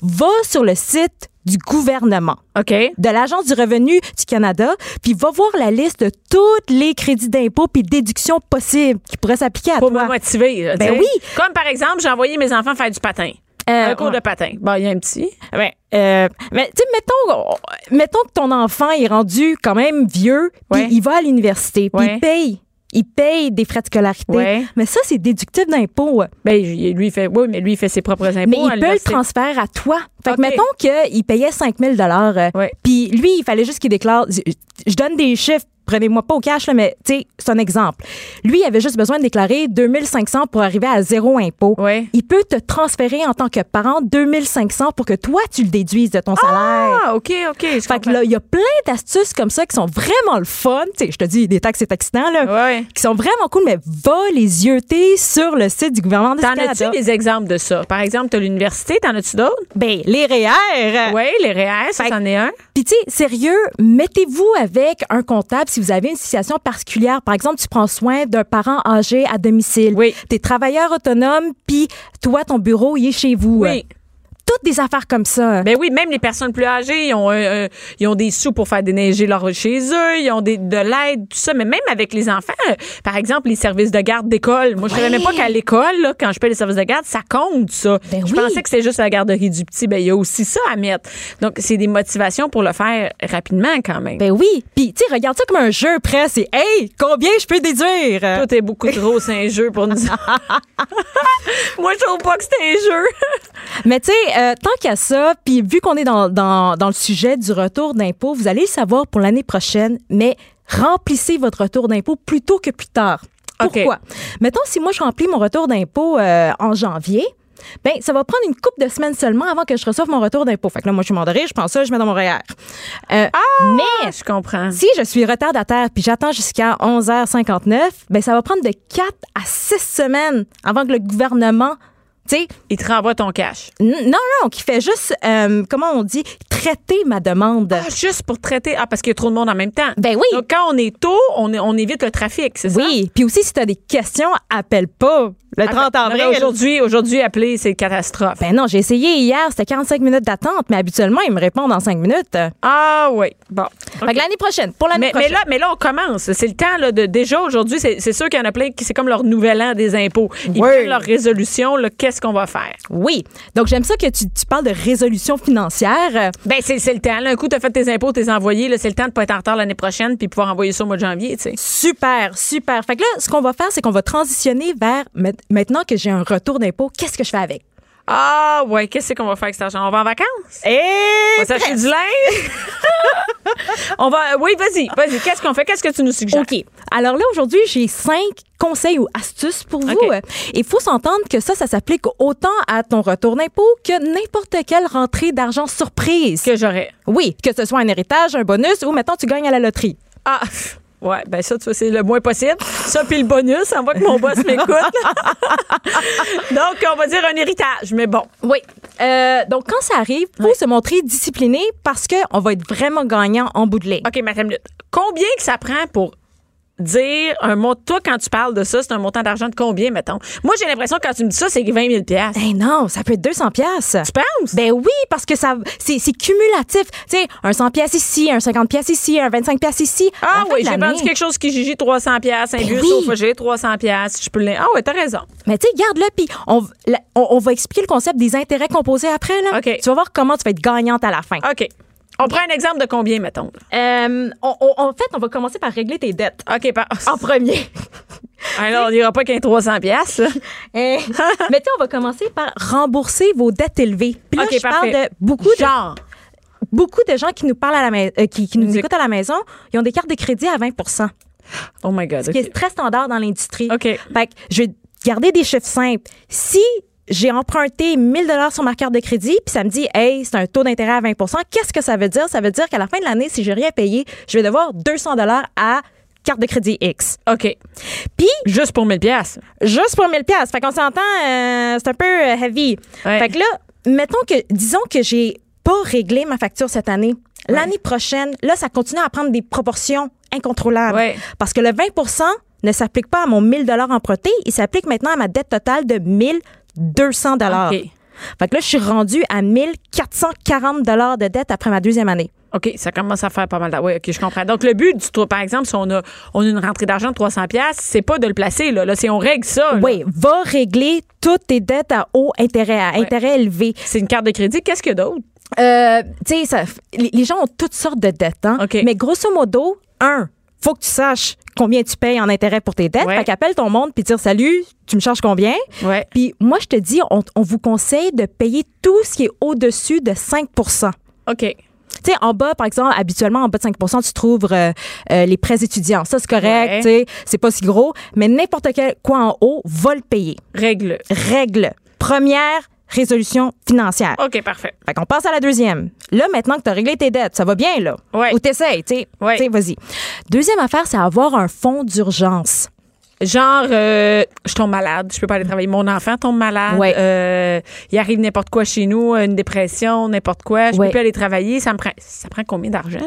Va sur le site du gouvernement OK. de l'Agence du revenu du Canada, puis va voir la liste de tous les crédits d'impôt puis déductions possibles qui pourraient s'appliquer à Pour toi. me motiver. là, Ben oui. Comme par exemple, j'ai envoyé mes enfants faire du patin. Euh, un cours ouais. de patin. Bon, il y a un petit. Ouais, euh, mais tu sais, mettons, mettons que ton enfant est rendu quand même vieux, puis il va à l'université, puis Ouais. il paye. Il paye des frais de scolarité. Ouais. Mais ça, c'est déductible d'impôt. Ben, lui, il fait, oui, mais lui, il fait ses propres impôts. Mais il peut le transférer à toi. Fait que mettons qu'il payait 5 000 euh. Puis lui, il fallait juste qu'il déclare. Je, je donne des chiffres, prenez-moi pas au cash, là, mais tu c'est un exemple. Lui, il avait juste besoin de déclarer 2500 pour arriver à zéro impôt. Ouais. Il peut te transférer en tant que parent 2500 pour que toi, tu le déduises de ton salaire. Ah, OK, OK. je Fait que là, il y a plein d'astuces comme ça qui sont vraiment le fun. Tu je te dis, des taxes et accidents, là, Ouais. qui sont vraiment cool, mais va les yeuter sur le site du gouvernement du T'en as-tu des exemples de ça? Par exemple, t'as l'université, t'en as-tu d'autres? Ben, les REER. Oui, les REER, ça, Fait- c'en est un. Puis, tu sais, sérieux, mettez-vous avec un comptable si vous avez une situation particulière. Par exemple, tu prends soin d'un parent âgé à domicile. Oui. T'es travailleur autonome, puis toi, ton bureau, il est chez vous. Oui. Toutes des affaires comme ça. Ben oui, même les personnes plus âgées, ils ont, un- un- ils ont des sous pour faire déneiger leur chez eux, ils ont des, de l'aide, tout ça. Mais même avec les enfants, euh, par exemple, les services de garde d'école. Moi, je savais même pas qu'à l'école, là, quand je paye les services de garde, ça compte, ça. Ben je oui. pensais que c'était juste la garderie du petit. Ben, il y a aussi ça à mettre. Donc, c'est des motivations pour le faire rapidement, quand même. Ben oui. Puis, tu sais, regarde ça comme un jeu presque. C'est, hey, combien je peux déduire? Tout est beaucoup trop, c'est un jeu pour nous. Moi, je trouve pas que c'est un jeu. Mais tu sais, euh, tant qu'à ça, puis vu qu'on est dans, dans, dans le sujet du retour d'impôt, vous allez le savoir pour l'année prochaine, mais remplissez votre retour d'impôt plus tôt que plus tard. Pourquoi? Mettons, si moi, je remplis mon retour d'impôt euh, en janvier, ben ça va prendre une couple de semaines seulement avant que je reçoive mon retour d'impôt. Fait que là, moi, je suis mandorée, je prends ça, je mets dans mon REER. Euh, mais Ah, je comprends. si je suis retardataire puis j'attends jusqu'à 11h59, ben ça va prendre de 4 à 6 semaines avant que le gouvernement, tu sais, Il te renvoie ton cash. Non, non, qui fait juste, euh, comment on dit, traiter ma demande. Ah, juste pour traiter. Ah, parce qu'il y a trop de monde en même temps. Ben oui. Donc, quand on est tôt, on, on évite le trafic, c'est ça? Oui, puis aussi, si tu as des questions, appelle pas le 30 Ah, non, mais avril. Aujourd'hui, aujourd'hui, appeler, c'est catastrophe. Ben non, j'ai essayé hier, c'était 45 minutes d'attente, mais habituellement, ils me répondent en 5 minutes. Ah, oui. Bon. Fait que l'année prochaine, pour l'année Mais, mais prochaine. là, mais là, on commence. C'est le temps là, de déjà aujourd'hui. C'est sûr qu'il y en a plein qui c'est comme leur nouvel an des impôts. Ils Oui. prennent leur résolution. Qu'est-ce qu'on va faire? Oui. Donc, j'aime ça que tu, tu parles de résolution financière. Ben c'est le temps. Là. Un coup, t'as fait tes impôts, t'es envoyés. C'est le temps de pas être en retard l'année prochaine puis pouvoir envoyer ça au mois de janvier. Tu sais. Super, super. Fait que là, ce qu'on va faire, c'est qu'on va transitionner vers maintenant que j'ai un retour d'impôt, qu'est-ce que je fais avec? Ah ouais. Qu'est-ce qu'on va faire avec cet argent? On va en vacances? Et On va s'acheter du linge? On va. Oui, vas-y, vas-y. Qu'est-ce qu'on fait? Qu'est-ce que tu nous suggères? OK. Alors là, aujourd'hui, j'ai cinq conseils ou astuces pour vous. Il faut s'entendre que ça, ça s'applique autant à ton retour d'impôt que n'importe quelle rentrée d'argent surprise. Que j'aurais. Oui, que ce soit un héritage, un bonus ou, mettons, tu gagnes à la loterie. Ah, ouais, ben ça, tu vois, c'est le moins possible. Ça, puis le bonus, on voit que mon boss m'écoute. Donc, on va dire un héritage, mais bon. Oui. Euh, donc, quand ça arrive, faut se montrer discipliné parce qu'on va être vraiment gagnant en bout de ligne. OK, madame, combien que ça prend pour dire un mot. Toi, quand tu parles de ça, c'est un montant d'argent de combien, mettons? Moi, j'ai l'impression que quand tu me dis ça, c'est 20 000 piastres. Ben non, ça peut être 200 pièces. Tu penses? Ben oui, parce que ça c'est cumulatif. Tu sais, un 100 pièces ici, un 50 pièces ici, un 25 pièces ici. Ah oui, j'ai vendu quelque chose qui gigi 300 pièces, un bus oui. au fougé 300 pièces, je peux Ah ouais, t'as raison. Mais tu sais, garde-le, puis on, on, on va expliquer le concept des intérêts composés après. Là. Tu vas voir comment tu vas être gagnante à la fin. OK. On prend un exemple de combien, mettons? Euh, on- on- en fait, on va commencer par régler tes dettes. OK, par... En premier. Alors, on n'ira pas qu'un 300 pièces. Eh, Mais tu sais, on va commencer par rembourser vos dettes élevées. Puis là, OK, je parle de beaucoup de, Genre. beaucoup de gens qui nous parlent à la euh, qui, qui nous écoutent à la maison, ils ont des cartes de crédit à 20% Oh my God. ce qui est très standard dans l'industrie. OK. Fait que je vais garder des chiffres simples. Si j'ai emprunté 1000 dollars sur ma carte de crédit, puis ça me dit, hey, c'est un taux d'intérêt à 20% qu'est-ce que ça veut dire? Ça veut dire qu'à la fin de l'année, si j'ai rien payé, je vais devoir 200 dollars à carte de crédit X. OK. Puis, Juste pour 1000 pièces. juste pour 1000 pièces. Fait qu'on s'entend, euh, c'est un peu euh, heavy. Ouais. Fait que là, mettons que, disons que j'ai pas réglé ma facture cette année. L'année prochaine, là, ça continue à prendre des proportions incontrôlables. Ouais. Parce que le 20% ne s'applique pas à mon 1000 dollars emprunté, il s'applique maintenant à ma dette totale de 1200 dollars. OK. Fait que là, je suis rendue à 1440 dollars de dette après ma deuxième année. OK, ça commence à faire pas mal. Oui, OK, je comprends. Donc, le but du tour, par exemple, si on a, on a une rentrée d'argent de 300 pièces, c'est pas de le placer, là. Là, c'est on règle ça. là. Oui, va régler toutes tes dettes à haut intérêt, à intérêt élevé. C'est une carte de crédit. Qu'est-ce qu'il y a d'autre? Euh, tu sais, les les gens ont toutes sortes de dettes, hein? OK. Mais grosso modo, un, faut que tu saches combien tu payes en intérêt pour tes dettes. Ouais. Fait qu'appelle ton monde puis dire salut, tu me charges combien? Ouais. Puis moi, je te dis, on, on vous conseille de payer tout ce qui est au-dessus de 5% OK. tu sais, en bas, par exemple, habituellement, en bas de 5% tu trouves euh, euh, les prêts étudiants. Ça, c'est correct, Ouais. tu sais, c'est pas si gros. Mais n'importe quel quoi en haut va le payer. Règle. Règle. Première résolution financière. OK, parfait. Fait qu'on passe à la deuxième. Là, maintenant que tu as réglé tes dettes, ça va bien, là. Ouais. Ou t'essayes, tu sais. Ouais. Tu sais, vas-y. Deuxième affaire, c'est avoir un fonds d'urgence. Genre, euh, je tombe malade, je peux pas aller travailler. Mon enfant tombe malade. Ouais. euh, il arrive n'importe quoi chez nous, une dépression, n'importe quoi. Je Ouais. peux plus aller travailler. Ça me prend, ça prend combien d'argent?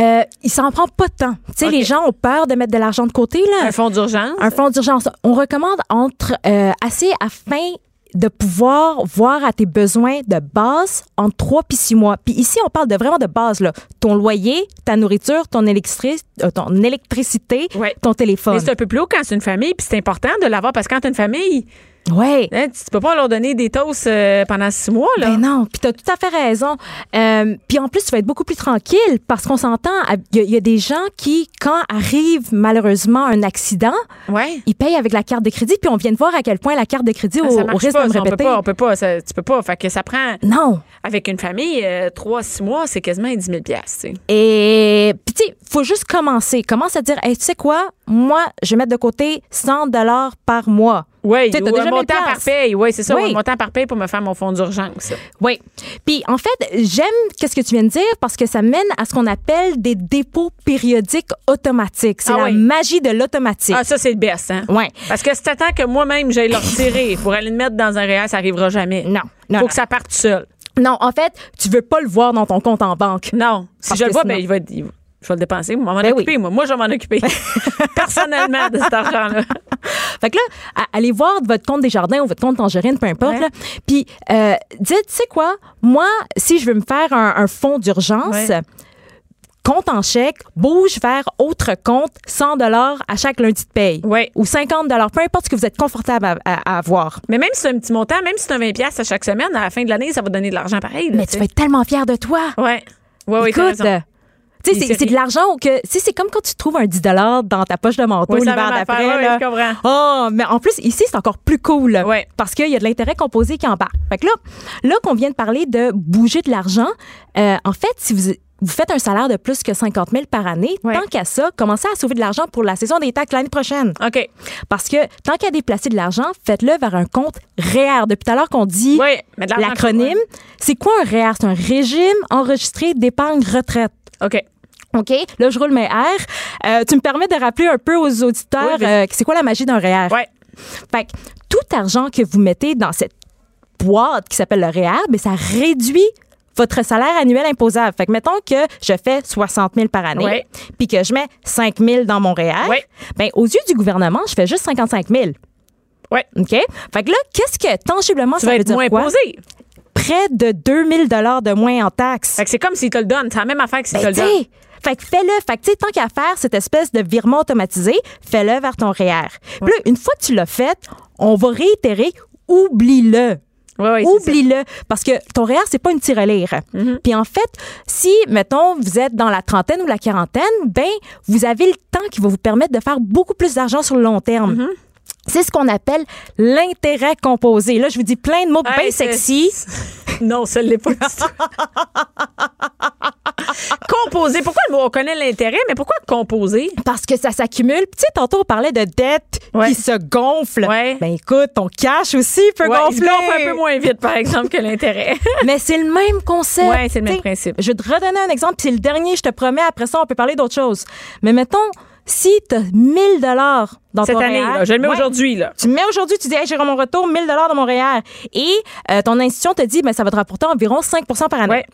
Euh, il s'en prend pas de temps. Tu sais, les gens ont peur de mettre de l'argent de côté, là. Un fonds d'urgence? Un fonds d'urgence. On recommande entre euh, assez afin de pouvoir voir à tes besoins de base en trois puis six mois. Puis ici, on parle de vraiment de base, là. Ton loyer, ta nourriture, ton, électri- euh, ton électricité, Ouais. ton téléphone. Mais c'est un peu plus haut quand c'est une famille, puis c'est important de l'avoir parce que quand t'as une famille, Ouais. hein, tu peux pas leur donner des toasts euh, pendant six mois, là. Ben non, puis t'as tout à fait raison. Euh, puis en plus, tu vas être beaucoup plus tranquille parce qu'on s'entend, il y, a- il y a des gens qui, quand arrive malheureusement un accident, ouais. ils payent avec la carte de crédit, puis on vient de voir à quel point la carte de crédit, Ah, au, ça au risque pas, de me ça, on peut répéter. pas, on peut pas, ça- tu peux pas. Fait que ça prend, Non. avec une famille, euh, trois, six mois, c'est quasiment 10 000 piastres, tu sais. Et puis tu sais, faut juste commencer. Commence à dire, hey, tu sais quoi, moi, je vais mettre de côté 100 dollars par mois. Oui, Tu ou déjà un 1000 montant par paye. Oui, c'est ça, Oui. un montant par paye pour me faire mon fonds d'urgence. Oui. Puis en fait, j'aime qu'est-ce que tu viens de dire parce que ça mène à ce qu'on appelle des dépôts périodiques automatiques. C'est Ah la oui. magie de l'automatique. Ah, ça, c'est le best, hein? Ouais. Parce que si t'attends que moi-même, j'aille le retirer pour aller le mettre dans un réel, ça arrivera jamais. Non, non, Faut non. que ça parte seul. Non, en fait, tu veux pas le voir dans ton compte en banque. Non. Si Parce je le vois, sinon- ben, il va, il- je vais le dépenser. Moi, m'en Ben occuper, moi. Moi, je vais m'en occuper. Personnellement, de cet argent-là. Fait que là, allez voir votre compte des jardins ou votre compte tangerine, peu importe. Ouais. là. Puis, euh, dites, tu sais quoi, moi, si je veux me faire un, un fonds d'urgence, Ouais. compte en chèque, bouge vers autre compte, 100 dollars à chaque lundi de paye. Ouais. Ou 50 dollars, peu importe ce que vous êtes confortable à, à- à avoir. Mais même si c'est un petit montant, même si c'est un 20$ piastres à chaque semaine, à la fin de l'année, ça va donner de l'argent pareil. là, Mais tu vas être tellement fier de toi. Ouais. Ouais, Écoute. Tu sais, c'est- de l'argent que, tu sais, c'est comme quand tu trouves un 10 dollars dans ta poche de manteau Oui, l'hiver d'après. ouais, comprends. Oh, mais en plus, ici, c'est encore plus cool. Ouais. Parce qu'il y a de l'intérêt composé qui embarque. Fait que là, là qu'on vient de parler de bouger de l'argent, euh, en fait, si vous, vous faites un salaire de plus que 50 000 par année, Ouais. tant qu'à ça, commencez à sauver de l'argent pour la saison des taxes l'année prochaine. OK. Parce que tant qu'à déplacer de l'argent, faites-le vers un compte REER. Depuis tout à l'heure qu'on dit l'acronyme, c'est quoi un REER? C'est un régime enregistré d'épargne retraite. OK. OK? Là, je roule mes R. Euh, tu me permets de rappeler un peu aux auditeurs Oui, euh, c'est quoi la magie d'un REER? Ouais. Fait que tout argent que vous mettez dans cette boîte qui s'appelle le REER, mais ça réduit votre salaire annuel imposable. Fait que mettons que je fais 60 000 par année, Ouais. puis que je mets 5 000 dans mon REER, Ouais. ben, aux yeux du gouvernement, je fais juste 55 000. Ouais. OK? Fait que là, qu'est-ce que tangiblement Tu ça vas veut être dire moins quoi? imposé. Près de 2000 dollars de moins en taxes. Fait que c'est comme s'ils te le donnent. C'est la même affaire que s'ils te Ben, le donnent. Fait que fais-le. Fait que, tu sais, tant qu'à faire cette espèce de virement automatisé, fais-le vers ton REER. Puis là, une fois que tu l'as fait, on va réitérer, oublie-le. Oublie-le. Parce que ton REER, c'est pas une tirelire. Mm-hmm. Puis en fait, si, mettons, vous êtes dans la trentaine ou la quarantaine, ben, vous avez le temps qui va vous permettre de faire beaucoup plus d'argent sur le long terme. Mm-hmm. C'est ce qu'on appelle l'intérêt composé. Là, je vous dis plein de mots bien Hey, c'est- sexy. Non, ça ne l'est pas. composer. Pourquoi le mot? On connaît l'intérêt, mais pourquoi composer? Parce que ça s'accumule. Tu sais, tantôt, on parlait de dette Ouais. qui se gonfle. Ouais. Ben écoute, ton cash aussi peut Ouais, il gonfler. gonfle un peu moins vite, par exemple, que l'intérêt. Mais c'est le même concept. Ouais, c'est le même T'sais, principe. Je vais te redonner un exemple, puis c'est le dernier, je te promets. Après ça, on peut parler d'autre chose. Mais mettons, si tu as 1000 dollars dans Cette ton année, REER, là, je le mets ouais, aujourd'hui. là. Tu me mets aujourd'hui, tu dis, hey, j'ai mon retour, 1000 dollars dans mon REER. Et euh, ton institution te dit, ben, ça va te rapporter environ 5% par année. Ouais.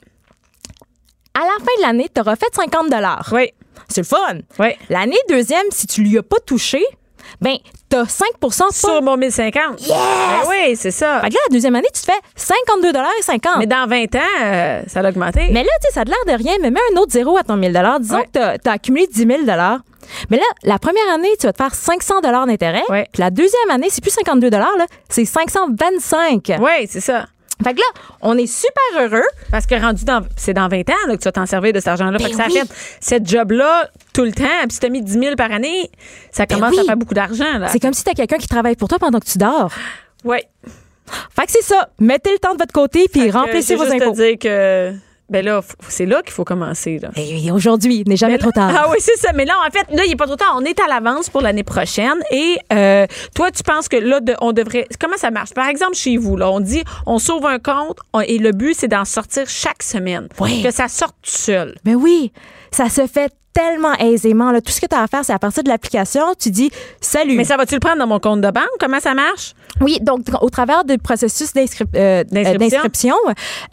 À la fin de l'année, tu auras fait 50 dollars. Oui. C'est le fun. Ouais. L'année deuxième, si tu lui as pas touché, ben, t'as 5 pas- Sur mon 1050. Yes! oui, c'est ça. Fait que là, la deuxième année, tu te fais 52 et 50. Mais dans 20 ans, euh, ça a augmenté. Mais là, tu sais, ça a l'air de rien, mais mets un autre zéro à ton 1000 Disons Ouais. que tu as, accumulé 10 000 Mais là, la première année, tu vas te faire 500 d'intérêt. Ouais. Puis la deuxième année, c'est plus 52 là, c'est 525. Oui, c'est ça. Fait que là, on est super heureux. Parce que rendu dans. C'est dans 20 ans là, que tu vas t'en servir de cet argent-là. Ben fait que ça oui. fait cette job-là tout le temps. Puis si tu as mis 10 000 par année, ça commence oui. à faire beaucoup d'argent. là. C'est comme si tu as quelqu'un qui travaille pour toi pendant que tu dors. Oui. Fait que c'est ça. Mettez le temps de votre côté puis remplissez vos juste impôts. te dire que. Ben là, c'est là qu'il faut commencer. Là. Et aujourd'hui, n'est jamais Mais trop tard. Ah oui, c'est ça. Mais là, en fait, là, il n'est pas trop tard. On est à l'avance pour l'année prochaine. Et euh, toi, tu penses que là, de- on devrait. Comment ça marche? Par exemple, chez vous, là, on dit on sauve un compte on- et le but, c'est d'en sortir chaque semaine. Oui. Que ça sorte tout seul. Mais oui, ça se fait tellement aisément. Là. Tout ce que tu as à faire, c'est à partir de l'application, tu dis salut. Mais ça va-tu le prendre dans mon compte de banque? Comment ça marche? Oui, donc au travers du processus euh, D'inscription. euh, d'inscription,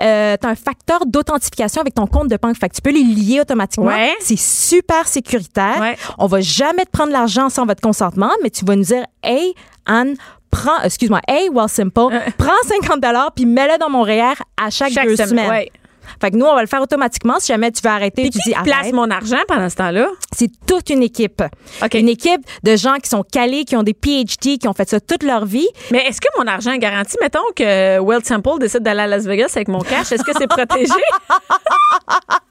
euh, tu as un facteur d'authentification avec ton compte de banque. Fait que tu peux les lier automatiquement. Ouais. C'est super sécuritaire. Ouais. On va jamais te prendre l'argent sans votre consentement, mais tu vas nous dire Hey, Anne, prends, excuse-moi, Hey, Well Simple, prends 50 puis mets-le dans mon REER à chaque, Chaque deux semaine, semaines. ouais. Fait que nous, on va le faire automatiquement. Si jamais tu veux arrêter, tu qui dis place arrête. mon argent pendant ce temps-là? C'est toute une équipe. OK. Une équipe de gens qui sont calés, qui ont des PhD, qui ont fait ça toute leur vie. Mais est-ce que mon argent est garanti? Mettons que World Sample décide d'aller à Las Vegas avec mon cash. Est-ce que c'est protégé?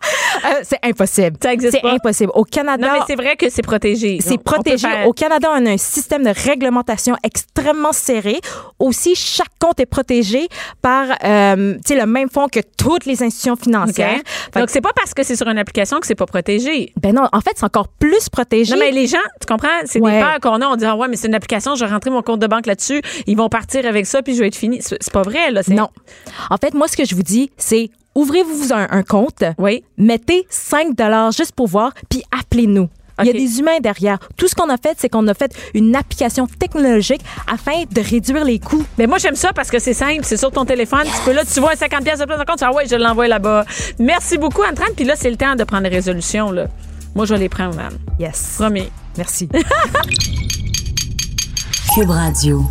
Euh, c'est impossible. Ça existe C'est impossible. Au Canada, non, mais c'est vrai que c'est protégé. c'est protégé. faire- Au Canada, on a un système de réglementation extrêmement serré. Aussi, chaque compte est protégé par euh, le même fonds que toutes les institutions financières. Donc, que- c'est pas parce que c'est sur une application que c'est pas protégé. ben non, en fait, c'est encore plus protégé. Non, mais les gens, tu comprends? C'est Ouais. des peurs qu'on a. On dit, ah ouais, mais c'est une application, je vais rentrer mon compte de banque là-dessus. Ils vont partir avec ça, puis je vais être fini. C'est pas vrai, là. Non. En fait, moi, ce que je vous dis, c'est ouvrez-vous un, un compte, Oui. mettez 5 dollars juste pour voir, puis appelez-nous. Il y a des humains derrière. Tout ce qu'on a fait, c'est qu'on a fait une application technologique afin de réduire les coûts. Mais moi, j'aime ça parce que c'est simple. C'est sur ton téléphone. Tu peux là, tu vois un 50 pièces de plus de compte. Tu dis, ah ouais, je l'envoie là-bas. Merci beaucoup, Antoine. Puis là, c'est le temps de prendre des résolutions, là. Moi, je vais les prendre, Anne. Yes. Promis. Merci. Cube Radio.